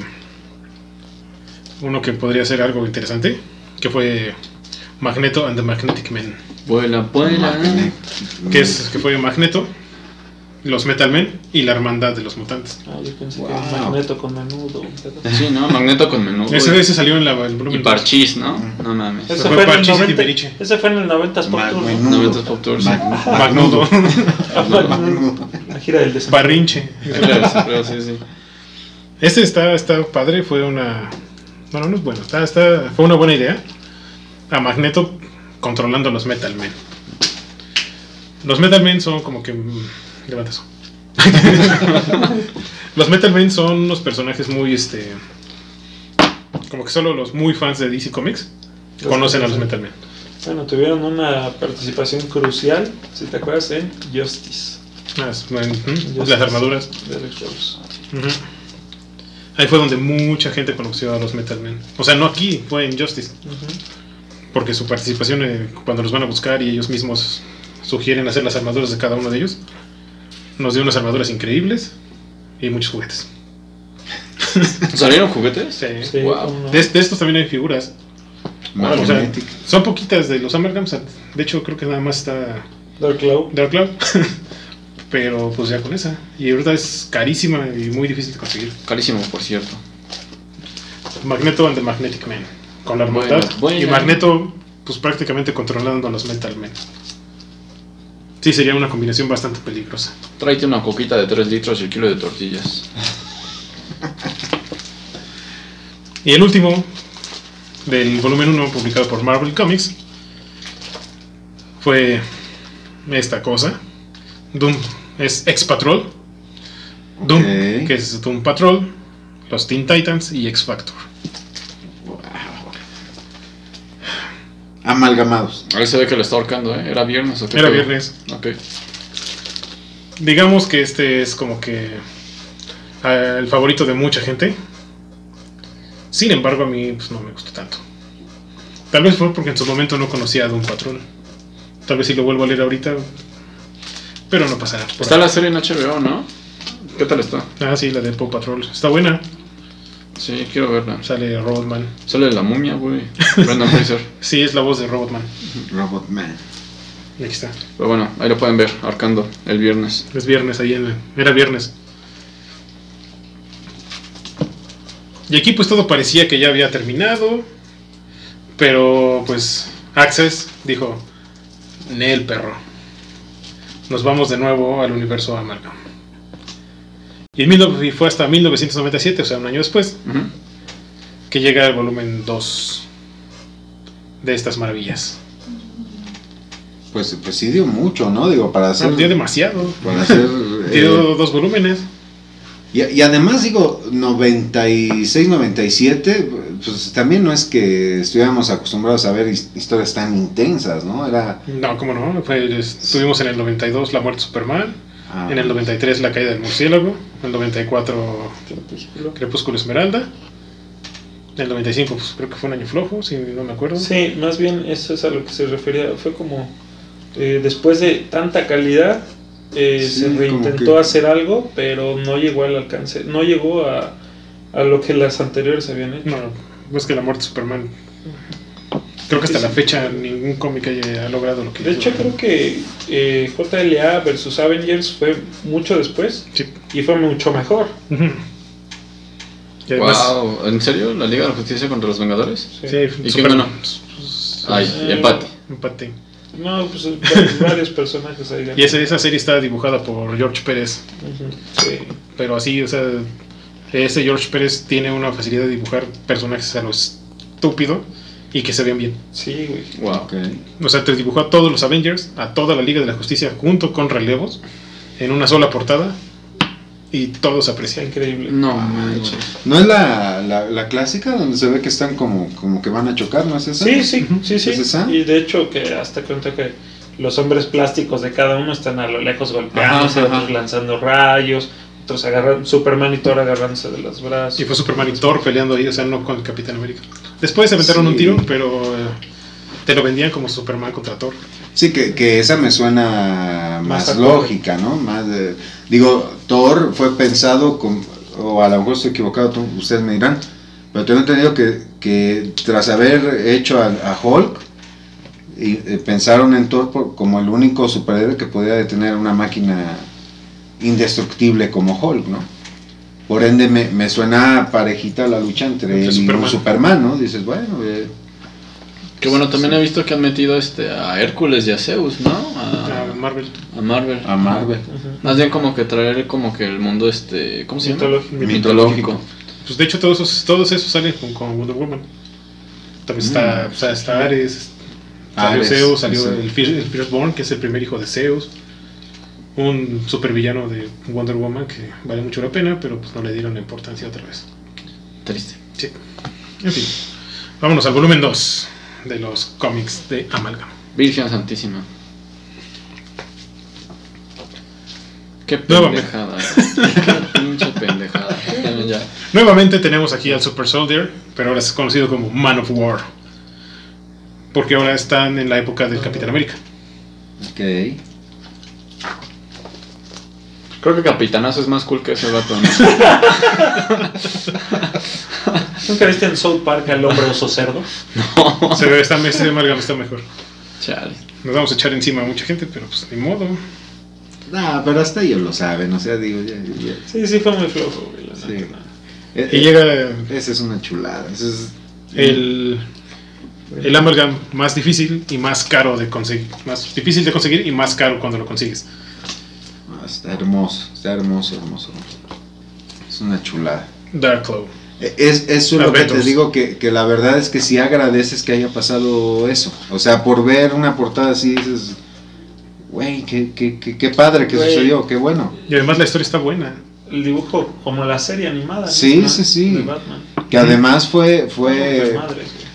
Uno que podría ser algo interesante. Que fue Magneto and the Magnetic Men. Vuela, vuela. Que, es, que fue Magneto, los Metal Men y la Hermandad de los Mutantes. Ah, yo pensé Wow. que era Magneto con menudo. Sí, ¿no? Magneto con menú. Ese, ese salió en la, el Y parchís, ¿no? No mames. Ese fue fue, en el Parchís y 90, Timbiriche. ese fue en el 90 Pop Tour, ¿no? menudo. Noventas Pop Tour, sí. Mag- Magnudo. Magnudo. La gira del desempleo. Barrinche. Claro, sí, sí. Este está, está padre, fue una. Bueno, no es bueno, está, está, fue una buena idea. A Magneto controlando a los Metal Men. Los Metal Men son como que. Levanta eso. los Metal Men son unos personajes muy este. Como que solo los muy fans de DC Comics conocen a los Metal Men. Bueno, tuvieron una participación crucial, si te acuerdas, en Justice. Bueno, Justice las armaduras. de Alex. Ahí fue donde mucha gente conoció a los Metal Men. O sea, no aquí, fue en Justice. Porque su participación eh, cuando los van a buscar y ellos mismos sugieren hacer las armaduras de cada uno de ellos, nos dio unas armaduras increíbles y muchos juguetes. ¿Salieron juguetes? Sí. Sí, Wow. cómo no. De, de estos también hay figuras. Más O sea, son poquitas de los Amalgams. De hecho, creo que nada más está Dark Cloud. Dark Cloud. Pero pues ya con esa. Y ahorita es carísima y muy difícil de conseguir. Carísimo, por cierto. Magneto and the Magnetic Man. Con la. Bueno, bueno. Y Magneto, pues prácticamente controlando a los Metal Men. Sí, sería una combinación bastante peligrosa. Tráete una coquita de 3 litros y el kilo de tortillas. Y el último, del volumen 1 publicado por Marvel Comics, fue esta cosa. Doom es X Patrol. Doom, que es Doom Patrol, los Teen Titans y X Amalgamados. Ahí se ve que lo está ahorcando, ¿eh? ¿Era viernes o qué? Era viernes. Ok. Digamos que este es como que ah, el favorito de mucha gente. Sin embargo, a mí pues, no me gustó tanto. Tal vez fue porque en su momento no conocía a Doom Patrol. Tal vez si lo vuelvo a leer ahorita. Pero no pasará. por Está la serie en HBO, ¿no? ¿Qué tal está? Ah, sí, la de Paw Patrol. Está buena. Sí, quiero verla. Sale Robotman. Sale la momia, güey. Brendan Fraser. Sí, es la voz de Robotman. Robotman. Aquí está. Pero bueno, ahí lo pueden ver, arcando el viernes. Es viernes ahí en Era viernes. Y aquí pues todo parecía que ya había terminado. Pero pues Access dijo, Nel perro. Nos vamos de nuevo al universo Amalgam. Y, en mil- y fue hasta 1997, o sea, un año después, Ujú. que llega el volumen 2 de estas maravillas. Pues, pues sí dio mucho, ¿no? Digo, para hacer. Ah, dio demasiado. Para hacer. eh, Dio dos volúmenes. y, y además, digo, 96, 97, pues también no es que estuviéramos acostumbrados a ver his- historias tan intensas, ¿no? Era. No, cómo no. Fue, estuvimos en el 92 La Muerte de Superman, ah, en el 93 La Caída del Murciélago, en el 94 Crepúsculo. Crepúsculo Esmeralda, en el 95 pues, creo que fue un año flojo, si no me acuerdo. Sí, más bien eso es a lo que se refería. Fue como eh, después de tanta calidad, eh, Sí, se reintentó que- hacer algo, pero no llegó al alcance, no llegó a, a lo que las anteriores habían hecho. No, es que La Muerte de Superman, creo que hasta la fecha ningún cómic haya logrado lo que De hizo. hecho, creo que eh, JLA versus Avengers fue mucho después Sí. y fue mucho mejor. Además, Wow, ¿en serio? ¿La Liga de la Justicia contra los Vengadores? Sí. sí, ¿Y quién Superman, ganó? pues, Ay, Eh, empate. empate. No, pues varios, varios personajes ahí. Y esa, esa serie está dibujada por George Pérez. Sí. Pero así, o sea, ese George Pérez tiene una facilidad de dibujar personajes a lo estúpido y que se vean bien. Sí, güey. Wow. ok. O sea, te dibujó a todos los Avengers, a toda la Liga de la Justicia junto con relevos en una sola portada y todos aprecian. increíble. No manches. ¿No es la, la, la clásica donde se ve que están como, como que van a chocar, no es esa? Sí, sí, sí, sí. ¿Es esa? Y de hecho que hasta cuenta que los hombres plásticos de cada uno están a lo lejos golpeándose, Ajá, ajá. otros lanzando rayos, otros agarran Superman y Thor agarrándose de los brazos. Y fue Superman y Thor peleando ahí, o sea, no con el Capitán América. Después se aventaron Sí. un tiro, pero eh, te lo vendían como Superman contra Thor. Sí, que, que esa me suena Más lógica, ¿no? Más de- digo, Thor fue pensado, con, o a lo mejor estoy equivocado, tú- ustedes me dirán, pero tengo entendido que, que tras haber hecho a, a Hulk, y, eh, pensaron en Thor por- como el único superhéroe que podía detener una máquina indestructible como Hulk, ¿no? Por ende me, me suena parejita la lucha entre y Superman. Superman, ¿no? Dices, bueno, eh, Que bueno, también he visto que han metido este a Hércules y a Zeus, ¿no? A A, Marvel. a Marvel. a Marvel. Más bien como que traer como que el mundo este, ¿cómo se llama? Mitológico. Mitológico. Pues de hecho todos esos, todos esos salen con, con Wonder Woman. También está, Mm. o sea, está Ares, salió Ares, Zeus, salió sí. el, el Firstborn, que es el primer hijo de Zeus. Un supervillano de Wonder Woman que vale mucho la pena, pero pues no le dieron la importancia otra vez. Triste. Sí. En fin. Vámonos al volumen 2 de los cómics de Amalgam. Virgen Santísima. Qué pendejada. Qué pinche pendejada. Ya. Nuevamente tenemos aquí al Super Soldier, pero ahora es conocido como Man of War. Porque ahora están en la época del Capitán América. Ok. Creo que Capitanazo es más cool que ese vato, ¿no? ¿Nunca viste en South Park al hombre oso cerdo? Se ve, está, ese Amalgam está mejor. Chale. Nos vamos a echar encima a mucha gente, pero pues ni modo. No, pero hasta ellos lo saben, o sea, digo, ya, ya- Sí, sí, fue muy flojo, güey. la Sí. Eh, Y llega Esa es una chulada. ese es- el, el Amalgam más difícil y más caro de conseguir. Más difícil de conseguir y más caro cuando lo consigues. Está hermoso, está hermoso, hermoso. Es una chulada. Darklow. Eh, Es, eso es lo que te digo, que, que la verdad es que sí agradeces que haya pasado eso. O sea, por ver una portada así dices, güey, qué, qué, qué, qué padre que Güey. sucedió, qué bueno. Y además la historia está buena. El dibujo, como la serie animada. Sí, ¿no? sí, sí. De Batman. Que además fue, fue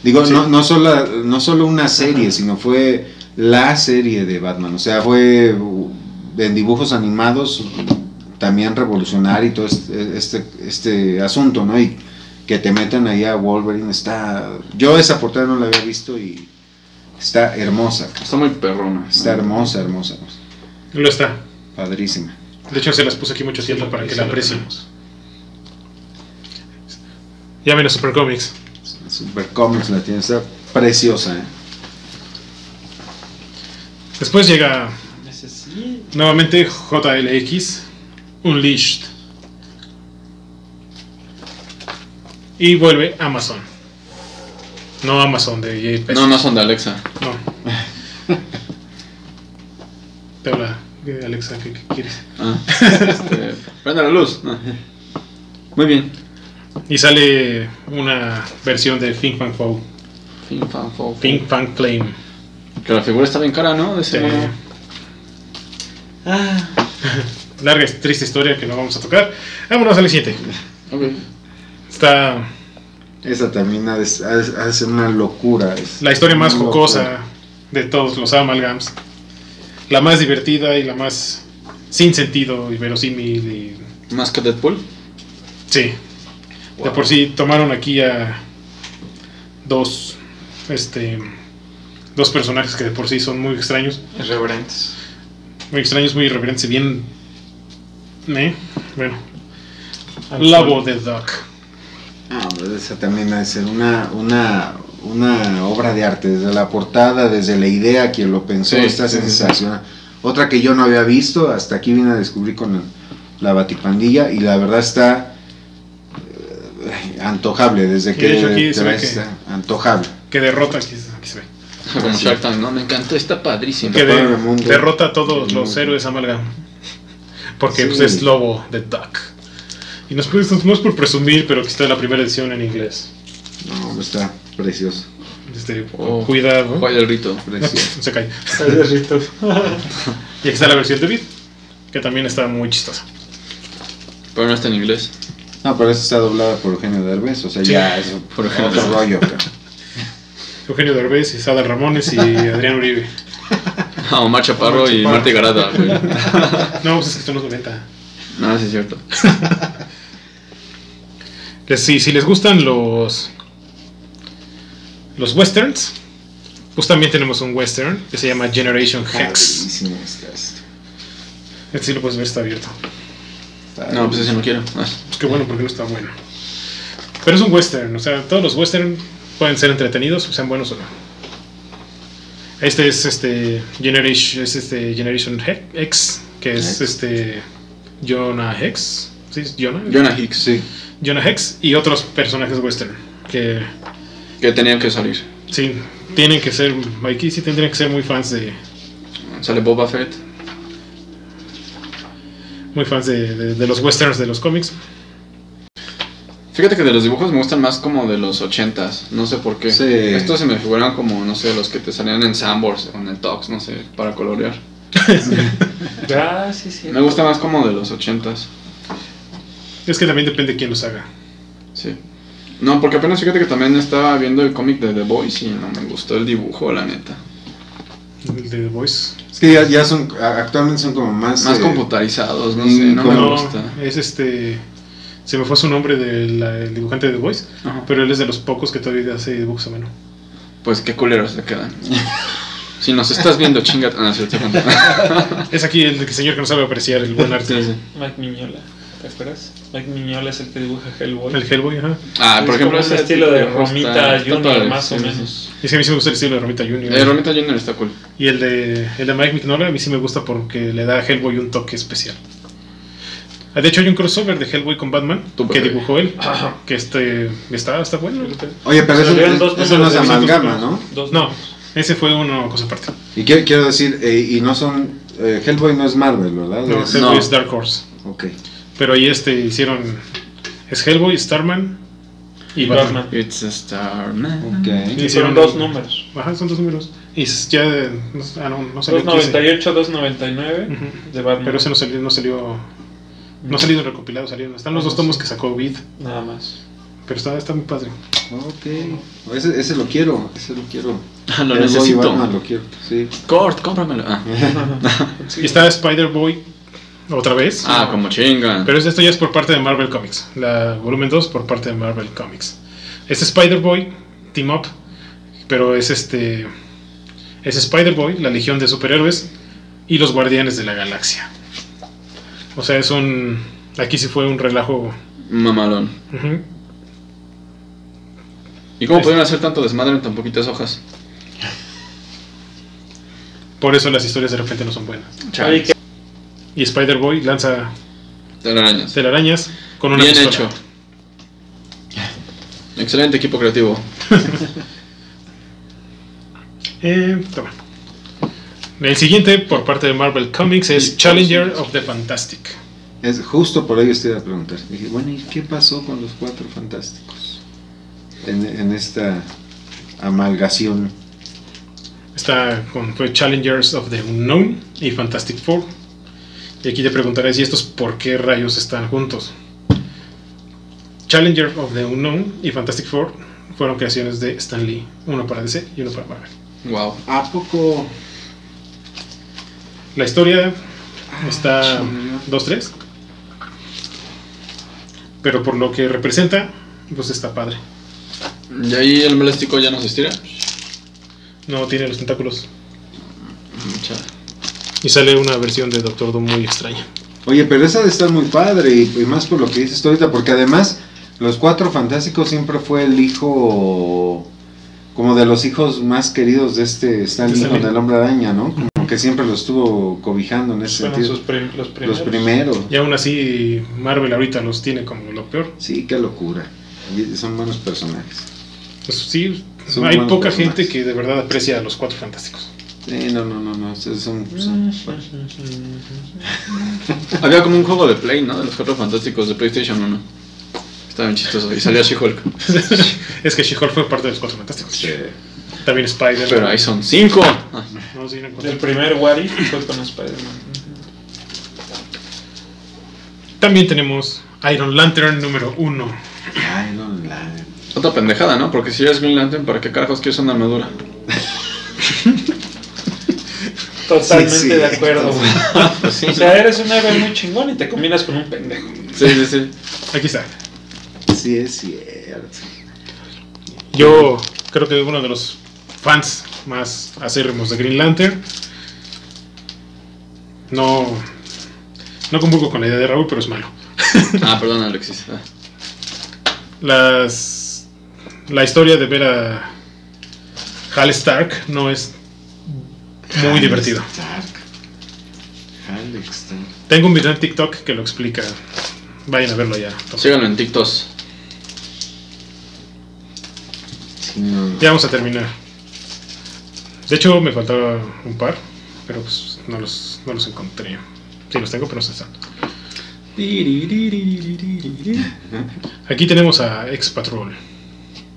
digo, Sí. no, no, solo, no solo una serie, sino fue la serie de Batman. O sea, fue en dibujos animados también revolucionario y todo este, este, este asunto, ¿no? Y que te meten ahí a Wolverine, está... Yo esa portada no la había visto y está hermosa, Está muy perrona. está hermosa, hermosa, hermosa. Lo está. padrísima. De hecho, se las puse aquí mucho tiempo para que la tenemos. Llamen a Super Comics. Super Comics la tiene, está preciosa, ¿eh? Después llega. Nuevamente JLX Unleashed. Y vuelve Amazon. No Amazon de JP. No, no son de Alexa. No. Te habla Alexa, ¿qué, qué quieres? Ah, este, prende la luz. Ah. Muy bien. Y sale una versión de Think Fang Foe. Fin, fan, fo, fo. Think Fang Flame. Que la figura está bien cara, ¿no? De ese. Ah, Larga y triste historia que no vamos a tocar. Vámonos al siguiente. Ok. Está Esa también ha de, ha de- ha de ser una locura. es la historia más jocosa locura. de todos los amalgams. La más divertida y la más sin sentido y verosímil. Y... Más que Deadpool. Sí. De por sí tomaron aquí a dos, este, dos personajes que de por sí son muy extraños. irreverentes. Muy extraños, muy irreverentes y bien... ¿eh? Bueno. Lobo de Duck. Ah, esa también ha de ser una, una, una obra de arte, desde la portada, desde la idea, quien lo pensó, Sí, está sí, sí, sí. sensacional. Otra que yo no había visto, hasta aquí vine a descubrir con el- la Batipandilla, y la verdad está eh, antojable, desde que de hecho aquí te se ve ves, que- está antojable. Que derrota, aquí, Shark Tank, ¿no? Me encantó, está padrísimo. Que de- Todo el mundo. derrota a todos El los mundo. héroes amalgam. Porque Sí. pues, es Lobo de Duck. Y no es, por- no es por presumir, pero aquí está la primera edición en inglés. No, hombre, está precioso, Este, Oh. Cuidado. Juega del rito. precioso. Se cae. De rito. Y aquí está la versión de Vid, que también está muy chistosa. Pero no está en inglés. No, pero esa está doblada por Eugenio Derbez, o sea, Sí, ya es por Eugenio otro Derbez. rollo. pero- Eugenio Derbez, Isada Ramones y Adrián Uribe. Ah, Omar Chaparro Omar y Chaparro. Marta Garada, güey. No, pues es que esto no es 90. No, sí es cierto. Si, si les gustan los los westerns, pues también tenemos un western que se llama Generation Hex. Padrísimo está esto. Este sí lo puedes ver, está abierto. No, pues ese no quiero. Ah, Pues qué bueno, porque no está bueno. Pero es un western, o sea, todos los western pueden ser entretenidos, sean buenos o no. Este es este Generation, es este Generation X, que es este Jonah Hex, ¿sí? Jonah, Jonah Hicks, Sí, Jonah Hex y otros personajes western que que tenían que salir. sí tienen que ser, aquí sí tendrían que ser muy fans de, Sale Boba Fett. muy fans de, de- de los westerns de los cómics. Fíjate que de los dibujos me gustan más como de los ochentas, no sé por qué. Sí. Estos se me figuran como, no sé, los que te salían en Sambors o en el Tox, no sé, para colorear. Ah, sí, sí. Me gusta más como de los ochentas. Es que también depende de quién los haga. Sí. No, porque apenas fíjate que también estaba viendo el cómic de The Boys y no me gustó el dibujo, la neta. El de The Voice. Es que ya, ya son, actualmente son como más... Más eh, computarizados, no sé, no me como- gusta. es este. Se me fue su nombre del el dibujante de The Voice, Ajá. pero él es de los pocos que todavía hace dibujos a mano. Pues qué culeros le quedan. si nos estás viendo, chinga. Ah, sí. Es aquí el señor que no sabe apreciar el buen arte. Sí, sí. Mike Miñola, ¿te acuerdas? Mike Miñola es el que dibuja Hellboy. El Hellboy, ajá. Ah, Es por ejemplo, como un ese estilo de Romita está- Junior, más o sí, sí, menos. sí. Y sí, a mí sí me gusta el estilo de Romita Junior. Eh, Romita Junior está cool. Y el de, el de Mike Mignola a mí sí me gusta porque le da a Hellboy un toque especial. Ah, De hecho hay un crossover de Hellboy con Batman que dibujó él, Ajá. que este está, está bueno. Oye, pero eso, dos eso no es amalgama, ¿no? Dos No, ese fue una cosa aparte. Y quiero, quiero decir, eh, y no son... eh, Hellboy no es Marvel, ¿verdad? No, Es- Hellboy no. es Dark Horse. Ok. Pero ahí este hicieron es Hellboy, Starman y Batman. Batman. It's a star man. Ok. Y Hicieron dos números. Ajá, son dos números. Y ya no, ah, no, no salió 298, 299 Ujú. de Batman. Pero ese no salió, no salió, no ha salido recopilado, salieron. Están los dos tomos que sacó Vid, Nada más. pero está, está muy padre. Ok. Ese, ese lo quiero, ese lo quiero. Ah, lo necesito. Batman lo quiero, sí. Cort, cómpramelo. Ah, Y está Spider-Boy otra vez. ah como chinga. Pero esto ya es por parte de Marvel Comics. La volumen 2 por parte de Marvel Comics. Es Spider-Boy, Team Up. Pero es este. Es Spider-Boy, la legión de superhéroes. Y los guardianes de la galaxia. O sea, es un. Aquí sí fue un relajo. Mamalón. ¿Y cómo pudieron hacer tanto desmadre en tan poquitas hojas? Por eso las historias de repente no son buenas. Que Y Spider-Boy lanza Telarañas. telarañas con una Bien pistola. hecho. Excelente equipo creativo. Eh, toma. El siguiente por parte de Marvel Comics es Challenger of the Fantastic. Es justo por ahí estoy a preguntar. Dije, bueno, ¿y qué pasó con los cuatro fantásticos? En, en esta amalgación. Está con fue Challengers of the Unknown y Fantastic Four. Y aquí te preguntarás, ¿y estos por qué rayos están juntos? Challenger of the Unknown y Fantastic Four fueron creaciones de Stan Lee, uno para DC y uno para Marvel. Wow. ¿A poco? La historia está chinga. 2-3, pero por lo que representa, pues está padre. Y ahí el plástico ya no se estira. No tiene los tentáculos Chale. y sale una versión de Doctor Doom muy extraña. Oye, pero esa de estar muy padre y, y más por lo que dices tú ahorita, porque además los cuatro fantásticos siempre fue el hijo, como de los hijos más queridos de este Stan De Lee Stan con el hombre araña, ¿no? Como que siempre lo estuvo cobijando en ese fueron sentido. sus prim- los primeros. Los primeros. Y aún así Marvel ahorita los tiene como lo peor. Sí, qué locura. Son buenos personajes. Pues sí, Son hay poca personajes. gente que de verdad aprecia a los cuatro fantásticos. Sí, no, no, no, no. Son, son- son- Había como un juego de Play, ¿no? De los cuatro fantásticos de PlayStation 1. Estaba bien chistoso. Y salía She-Hulk. es que She-Hulk fue parte de los cuatro fantásticos. También Spider. Pero ahí son cinco. No, sí, no. El primer What If fue con Spider-Man. También tenemos Iron Lantern número uno. Iron Lad. Otra pendejada, ¿no? Porque si eres Green Lantern, ¿para qué carajos quieres una armadura? Totalmente Sí, sí, de acuerdo, güey. Sí. O sea, eres un héroe muy chingón y te combinas con un pendejo. Sí, sí, sí. Aquí está. Sí, es cierto. Yo creo que uno de los fans más acérrimos de Green Lantern. No, no convulgo con la idea de Raúl, pero es malo. Ah, perdón, Alexis. Ah. Las, la historia de ver a Hal Stark no es muy Hal divertido. Stark. Hal Stark. Tengo un video en TikTok que lo explica. Vayan a verlo ya. Síganlo en TikTok. Sí, no. Ya vamos a terminar. De hecho, me faltaba un par, pero pues no los, no los encontré. Sí, los tengo, pero no están. Aquí tenemos a X Patrol,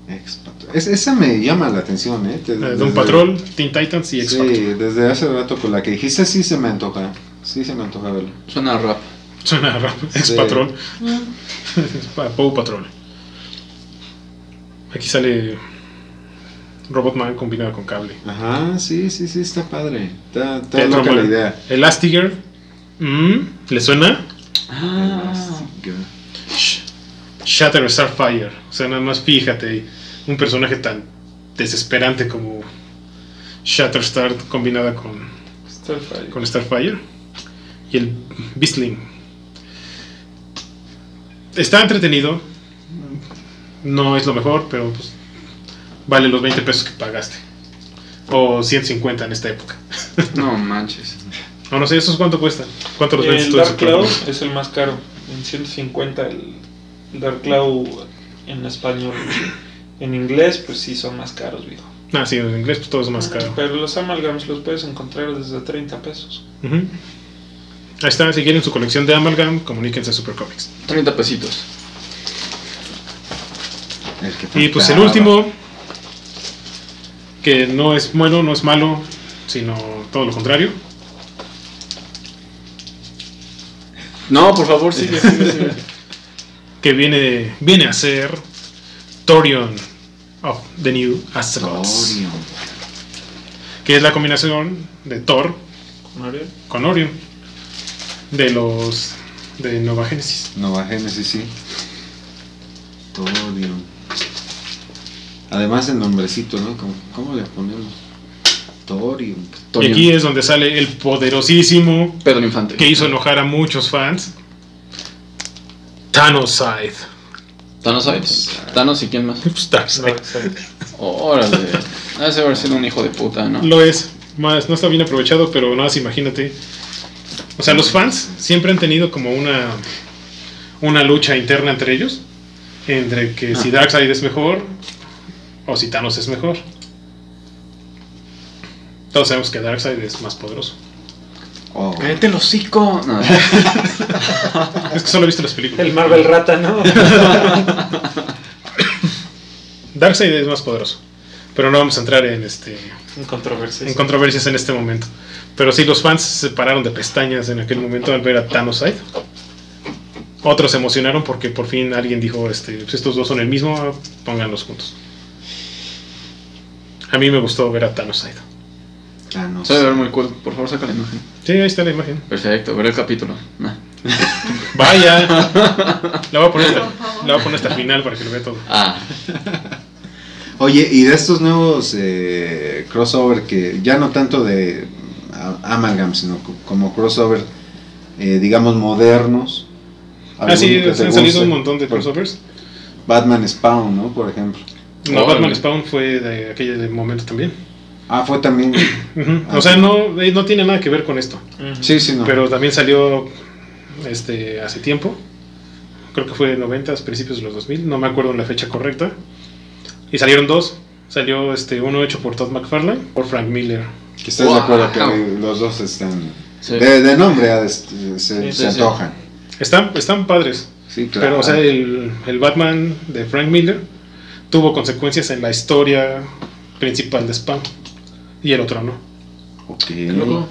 Ex Patrol. Es- esa me llama la atención, ¿eh? Eh, desde- Doom Patrol, Teen Titans y X Sí, Patrol. desde hace rato con la que dijiste sí se me antoja. Sí se me antoja verlo. Suena a rap. Suena raro. X Sí. Patrol. Pa- Pow Patrol. Aquí sale Robotman combinado con cable. Ajá, sí, sí, sí, está padre. Está, está loca la idea. Elastigirl. Mm, ¿Le suena? Ah, Sh- Shatter Starfire. O sea, nada más fíjate, un personaje tan desesperante como Shatterstar combinada con, Starfire. con Starfire. Y el Beastling. Está entretenido. No es lo mejor, pero pues, vale los 20 pesos que pagaste. O 150 en esta época. no manches. No, no sé, ¿esos cuánto cuestan? ¿Cuánto los vendes El tú? Dark Cloud es el más caro. En 150 el Dark Cloud en español. En inglés, pues sí son más caros, viejo. Ah, sí, en inglés pues todo es más caro. Pero los amalgams los puedes encontrar desde 30 pesos. Ujú. Ahí está, si quieren su colección de Amalgam, comuníquense a Super Comics. 30 pesitos. Y pues el último, que no es bueno, no es malo, sino todo lo contrario. No, por favor, sigue, sigue, sigue. que viene, viene a ser Torion of the New Azeroth, Orion. que es la combinación de Thor con Orion de los de Nova Genesis. Nova Genesis, sí. Torion. Además el nombrecito, ¿no? ¿Cómo, cómo le ponemos? Torion. Y Torion. aquí es donde sale el poderosísimo Pedro Infante. que hizo enojar a muchos fans, Thanos Scythe. Thanos, y quién más. Pues, Darkseid. Órale. Ese haber sido un hijo de puta, ¿no? Lo es, más no está bien aprovechado, pero nada más imagínate. O sea, los fans siempre han tenido como una una lucha interna entre ellos, entre que si Ah. Darkseid es mejor o si Thanos es mejor. Todos sabemos que Darkseid es más poderoso. Oh. Cállate el hocico. No. Es que solo he visto las películas. El Marvel Rata, ¿no? Darkseid es más poderoso. Pero no vamos a entrar en este En controversia. en controversias en este momento. Pero sí, los fans se pararon de pestañas en aquel momento al ver a Thanos Side. Otros se emocionaron porque por fin alguien dijo, este, pues estos dos son el mismo, pónganlos juntos. A mí me gustó ver a Thanos Side. Ah, no Se debe sé. ver muy cool. Por favor, saca la imagen. Sí, ahí está la imagen. Perfecto, ver el capítulo. Nah. Vaya. La voy a poner hasta, la voy a poner hasta el final para que lo vea todo. Ah, Oye, y de estos nuevos eh, crossover que ya no tanto de Amalgam, sino co- como crossover, eh, digamos, modernos. Ah, sí, ¿Alguno que te han salido un montón de crossovers. Batman Spawn, ¿no? Por ejemplo. No. Batman Spawn fue de aquel momento también. Ah, fue también. Ujú. Ah, O sea, sí. no, eh, no tiene nada que ver con esto. Ujú. Sí, sí, no. Pero también salió este hace tiempo. Creo que fue 90, principios de los 2000, no me acuerdo la fecha correcta. Y salieron dos. Salió este uno hecho por Todd McFarlane por Frank Miller. que estás de acuerdo que Wow. los dos están. sí. De, de nombre se, se Sí, sí, antojan. Están, están padres. Sí, claro. Pero, o sea, el, el Batman de Frank Miller tuvo consecuencias en la historia principal de Spawn. Y el otro no. Ok. Loco.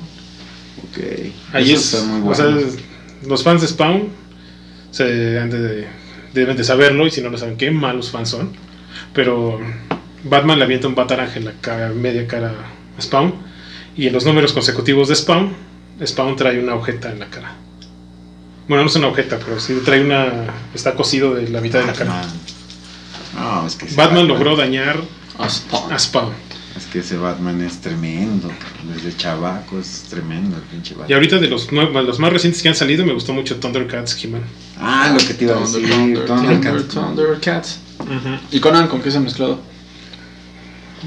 Ok. Ahí Eso es. está muy o sea, bueno. los fans de Spawn se han de- deben de saberlo. Y si no lo saben, qué malos fans son. Pero Batman le avienta un bataranje en la cara, media cara a Spawn. Y en los números consecutivos de Spawn, Spawn trae una agujeta en la cara. Bueno, no es una agujeta, pero sí trae una. Está cosido de la mitad de la cara. Batman. No, es que ese Batman logró dañar A Spawn. a Spawn. Es que ese Batman es tremendo. Desde chavaco es tremendo el pinche Batman. Y ahorita de los, los más recientes que han salido, me gustó mucho Thundercats He-Man. Ah, lo que te iba a decir. Thunder, Thundercats. Thunder, Thundercats. Ujú. ¿Y Conan con qué se ha mezclado?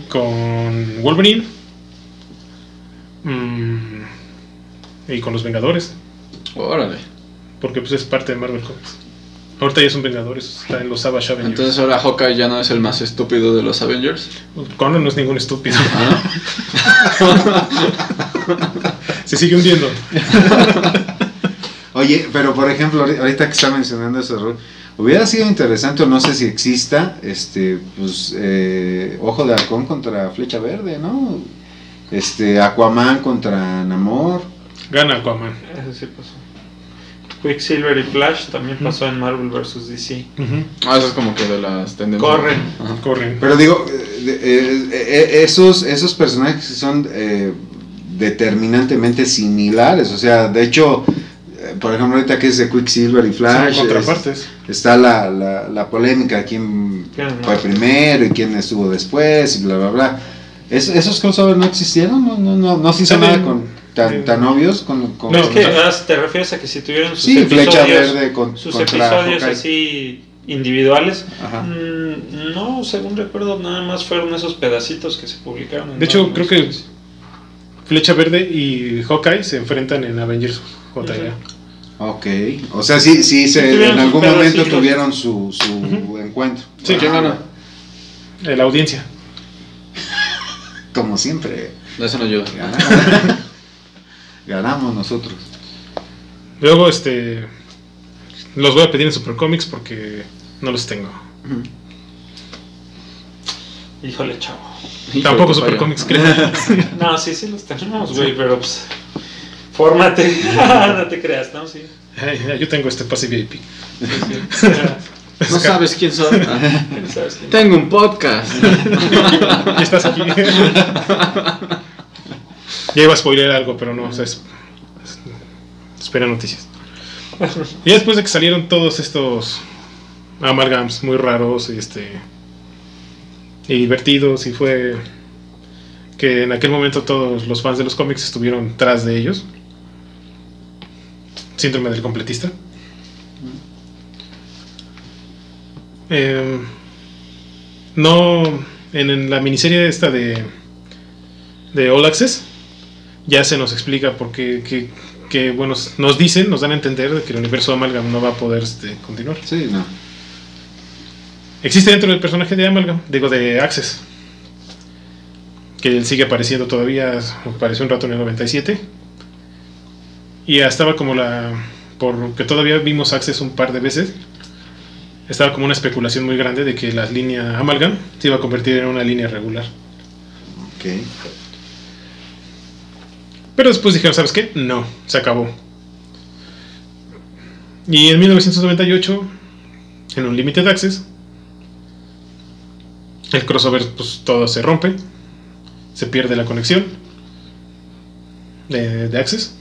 Con Wolverine. mm, y con los Vengadores. Órale. Porque pues es parte de Marvel Comics. Ahorita ya son Vengadores, está en los Savage Avengers. Entonces ahora Hawkeye ya no es el más estúpido de los Avengers. Conan no es ningún estúpido. Ah, Se sigue hundiendo. Oye, pero por ejemplo, ahori- ahorita que está mencionando ese rol, hubiera sido interesante, o no sé si exista, este, pues, eh, Ojo de Halcón contra Flecha Verde, ¿no? Este, Aquaman contra Namor. Gana Aquaman. Eso sí pasó. Quicksilver y Flash también pasó en Marvel vs. DC. Ujú. Ah, eso es como que de las tendencias. Corren. Ajá. Corren. Pero digo, eh, eh, eh, esos, esos personajes son eh, determinantemente similares. O sea, de hecho, por ejemplo, ahorita que es de Quicksilver y Flash, Son es- contrapartes. está la, la, la polémica de quién fue primero y quién estuvo después y bla, bla, bla. Es- ¿Esos crossovers no existieron? ¿No, no, no, no se hizo nada con, tan, tan obvios? Con, con- No, es que ah, te refieres a que si tuvieron sus sí, Flecha episodios, Verde con, sus episodios Hawkeye. así individuales, Ajá. mm, no, según recuerdo, nada más fueron esos pedacitos que se publicaron. en De hecho, creo que. Flecha Verde y Hawkeye se enfrentan en Avengers JLA. Ok, o sea, sí, sí, se, tuvieron en algún momento tuvieron su, su Ujú. encuentro. Sí, Ah, ¿Quién gana? Eh, La audiencia. Como siempre, Eso no ayuda. Ganamos nosotros. Luego, este. Los voy a pedir en Super Comics porque no los tengo. Híjole, chavo. Tampoco Híjole, Super vaya. Comics, creo. No, sí, sí los tenemos, güey, pero pues. Fórmate. no te creas, ¿no? Sí. Yo tengo este pase VIP. sí, sí. No sabes quién soy. Tengo un podcast. Ya estás aquí. Ya iba a spoiler algo, pero no, o sea, es- es- espera noticias. Y después de que salieron todos estos amalgams muy raros y este y divertidos y fue que en aquel momento todos los fans de los cómics estuvieron tras de ellos. Síndrome del completista. Em, no en, en la miniserie esta de de All Access ya se nos explica por qué que, que, bueno nos dicen nos dan a entender de que el universo Amalgam no va a poder este, continuar Sí, no. existe dentro del personaje de Amalgam digo de Access que él sigue apareciendo todavía apareció un rato en el 97 y estaba como la porque todavía vimos Access un par de veces estaba como una especulación muy grande de que la línea Amalgam se iba a convertir en una línea regular Ok. Pero después dijeron, ¿sabes qué? No, se acabó. Y en 1998, en un Limited Access, el crossover, pues todo se rompe, se pierde la conexión de, de Access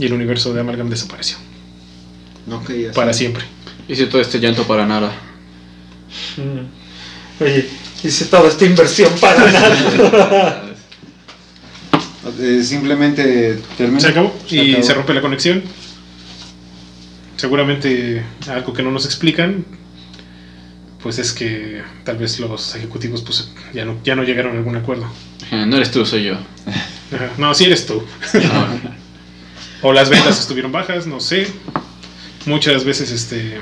y el universo de Amalgam desapareció Ok, ya para siempre. Hice todo este llanto para nada. Mm. Oye, hice toda esta inversión para nada. Eh, simplemente termina. Se acabó y acabó. se rompe la conexión. Seguramente algo que no nos explican, pues es que tal vez los ejecutivos pues ya no, ya no llegaron a algún acuerdo. No eres tú, soy yo. No, si eres tú. O las ventas estuvieron bajas, no sé. Muchas veces este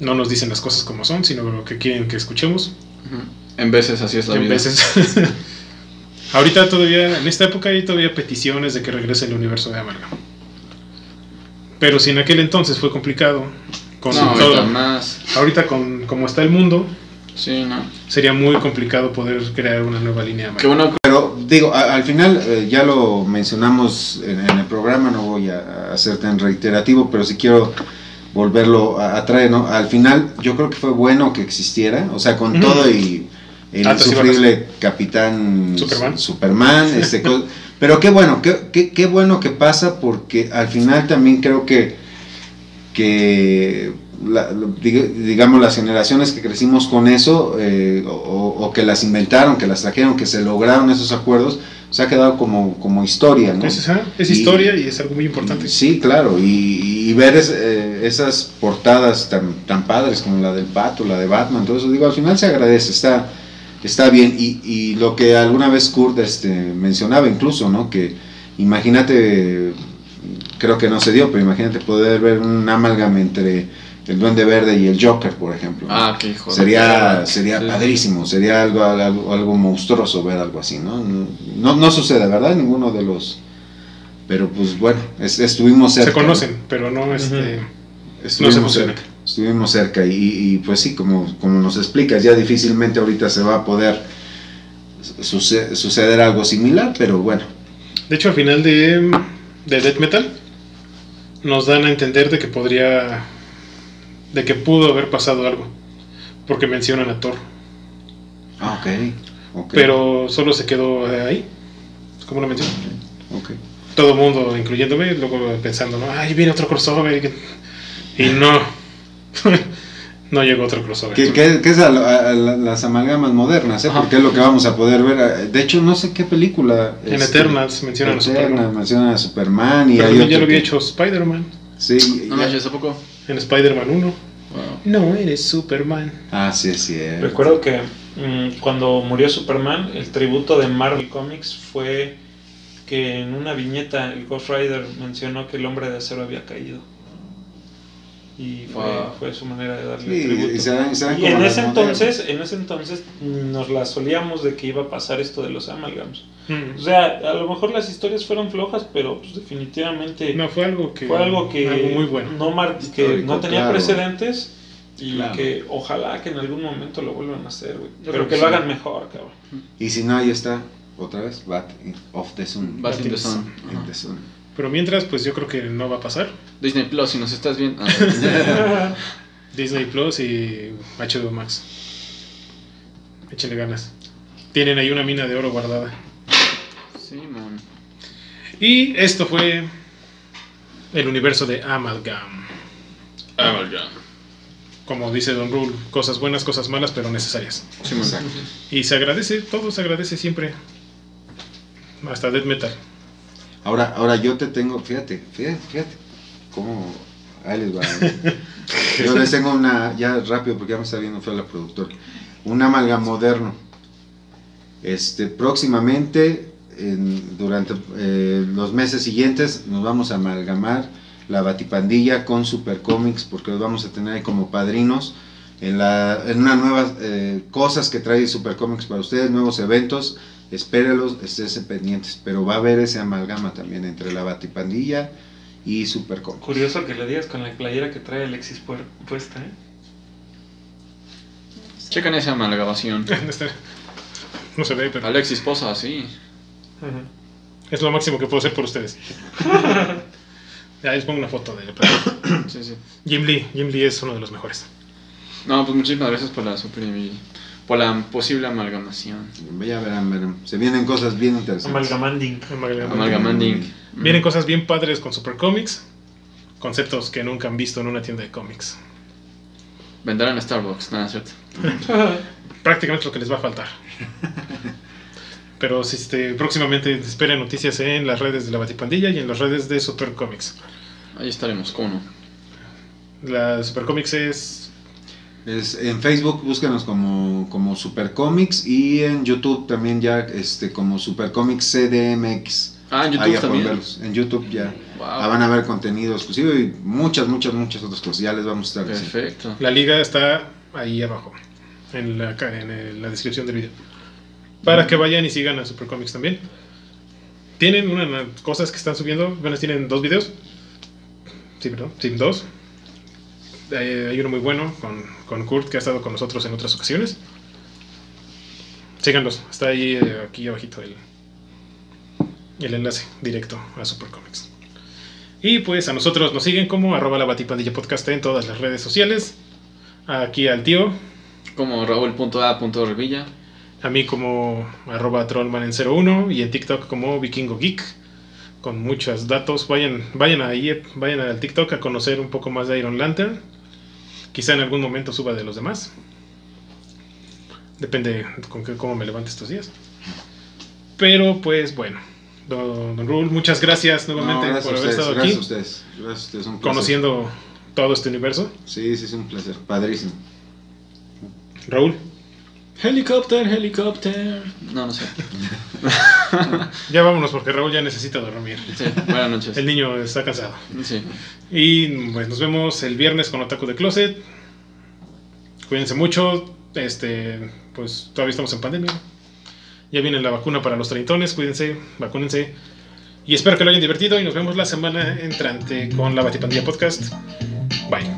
no nos dicen las cosas como son, sino lo que quieren que escuchemos. En veces así es la En vida. veces. Ahorita todavía, en esta época hay todavía peticiones de que regrese el universo de Amalgam. Pero si en aquel entonces fue complicado, con No, todo- ahorita más. ahorita con como está el mundo, Sí, no. sería muy complicado poder crear una nueva línea. Bueno que Pero digo, a- al final eh, ya lo mencionamos en, en el programa, no voy a, a ser tan reiterativo, pero sí quiero volverlo a, a traer, ¿no? Al final yo creo que fue bueno que existiera, o sea, con todo y el y insufrible capitán Superman. Superman, este, pero qué bueno, qué, qué, qué bueno que pasa porque al final también creo que que la- digamos las generaciones que crecimos con eso eh, o, o que las inventaron, que las trajeron, que se lograron esos acuerdos, se ha quedado como, como historia, ¿no? Es, es Y- historia y es algo muy importante. Sí, claro, y, y ver es- eh, esas portadas tan, tan padres como la del Pato, la de Batman, todo eso, digo, al final se agradece, está, está bien. Y, y lo que alguna vez Kurt este, mencionaba incluso, ¿no? Que imagínate, creo que no se dio, pero imagínate poder ver un amalgama entre el Duende Verde y el Joker, por ejemplo. ¿no? Ah, qué hijo de sería sería Sí. padrísimo, sería algo, algo, algo monstruoso ver algo así, ¿no? No, no sucede, ¿verdad? Ninguno de los... Pero pues bueno, es- estuvimos cerca. Se conocen, pero no este. Estuvimos no se cerca. Estuvimos cerca y, y, pues sí, como, como nos explicas, ya difícilmente ahorita se va a poder suce- suceder algo similar, pero bueno. De hecho, al final de, de Death Metal, nos dan a entender de que podría, de que pudo haber pasado algo, porque mencionan a Thor, Ah, ok. ok, pero solo se quedó ahí, como lo menciono. ok. Todo el mundo, incluyéndome, luego pensando, ¿no? ay, viene otro crossover, y no, no llegó otro crossover. Que, que- que es a, a- a la- las amalgamas modernas, ¿eh? Ajá. porque es lo que vamos a poder ver. De hecho, no sé qué película. En este, Eternals mencionan a Eternals, Superman. mencionan a Superman y Pero hay ya lo había que- hecho Spider-Man, Sí, No ya- ¿a poco? en Spider-Man 1. Wow. No eres Superman. Ah, sí, es cierto. Recuerdo que mm, cuando murió Superman, el tributo de Marvel Comics fue que en una viñeta el Ghost Rider mencionó que el hombre de acero había caído. Y fue, Wow. fue su manera de darle Sí, tributo. y se se Y en ese entonces, en ese entonces nos la solíamos de que iba a pasar esto de los amalgams. Mm. O sea, a lo mejor las historias fueron flojas, pero pues definitivamente No, fue algo que. fue algo que algo muy bueno. no mar- que no tenía claro. precedentes y Claro. que ojalá que en algún momento lo vuelvan a hacer, güey. Pero que lo hagan mejor, cabrón. Y si no, ahí está, otra vez, Bat of the Sun. Bat in the Sun. In Ajá. the Sun. Pero mientras, pues yo creo que no va a pasar. Disney Plus, si nos estás viendo. Disney Plus y HBO Max. Échenle ganas. Tienen ahí una mina de oro guardada. sí, man. Y esto fue el universo de Amalgam. Amalgam. Como dice Don Rule, cosas buenas, cosas malas, pero necesarias. Sí, man. Y se agradece, todo se agradece siempre. Hasta Death Metal. Ahora, ahora yo te tengo, fíjate, fíjate, fíjate, cómo, ahí les va. Yo les tengo una, ya rápido porque ya me está viendo fue la productora, un amalgam moderno. Este, próximamente, en- durante eh, los meses siguientes, nos vamos a amalgamar la Batipandilla con Super Comics porque los vamos a tener ahí como padrinos en, la, en una nuevas eh, cosas que trae Super Comics para ustedes, nuevos eventos, espérelos, esténse pendientes, pero va a haber ese amalgama también entre la Batipandilla y Super Comics. Curioso que le digas con la playera que trae Alexis puesta, ¿eh? Checan esa amalgamación. No se ve, pero Alexis Posa, sí. es lo máximo que puedo hacer por ustedes. Ya les pongo una foto de Sí, sí. Jim Lee. Jim Lee es uno de los mejores. No, pues muchísimas gracias por la super y por la posible amalgamación. Ya verán, verán. Se vienen cosas bien interesantes. Amalgamanding. Amalgam. Amalgamanding. Vienen cosas bien padres con Super Comics. Conceptos que nunca han visto en una tienda de cómics. Vendrán a Starbucks, nada, cierto. Prácticamente lo que les va a faltar. Pero si este, próximamente esperen noticias en las redes de la Batipandilla y en las redes de Super Comics. Ahí estaremos, ¿cómo no? La Super Comics es Es, en Facebook búscanos como, como Super Comics y en YouTube también ya este, como Super Comics CDMX. Ah, en YouTube ya pueden también. verlos. En YouTube ya Wow. Ah, van a ver contenido exclusivo y muchas, muchas, muchas otras cosas. Ya les vamos a estar. Perfecto. La liga está ahí abajo, en la, en la descripción del video. Para que vayan y sigan a Super Comics también. Tienen unas cosas que están subiendo. Bueno, tienen dos videos. Sí, perdón. Sí, dos. Hay, hay uno muy bueno con, con Kurt que ha estado con nosotros en otras ocasiones. Síganlos. Está ahí eh, aquí abajito el, el enlace directo a Super Comics. Y pues a nosotros nos siguen como arroba la batipandilla podcast en todas las redes sociales. Aquí al tío, Como Raúl.a.revilla. a mí como arroba trollman en 01 y en TikTok como vikingo geek. Con muchos datos. Vayan, vayan ahí, vayan al TikTok a conocer un poco más de Iron Lantern. Quizá en algún momento suba de los demás. Depende con qué, cómo me levante estos días. Pero pues bueno. Don, don muchas gracias No, nuevamente gracias, por a haber ustedes, estado gracias a aquí. ustedes. Gracias a ustedes. Un. Conociendo todo este universo. Sí, sí, es un placer. Padrísimo. Raúl, Helicóptero, helicóptero. No, no sé. ya vámonos porque Raúl ya necesita dormir. Sí, buenas noches. El niño está cansado. Sí. Y pues nos vemos el viernes con Otaku de Closet. Cuídense mucho. Este, pues todavía estamos en pandemia. Ya viene la vacuna para los treintones. Cuídense, vacúnense. Y espero que lo hayan divertido. Y nos vemos la semana entrante con la Batipandilla Podcast. Bye.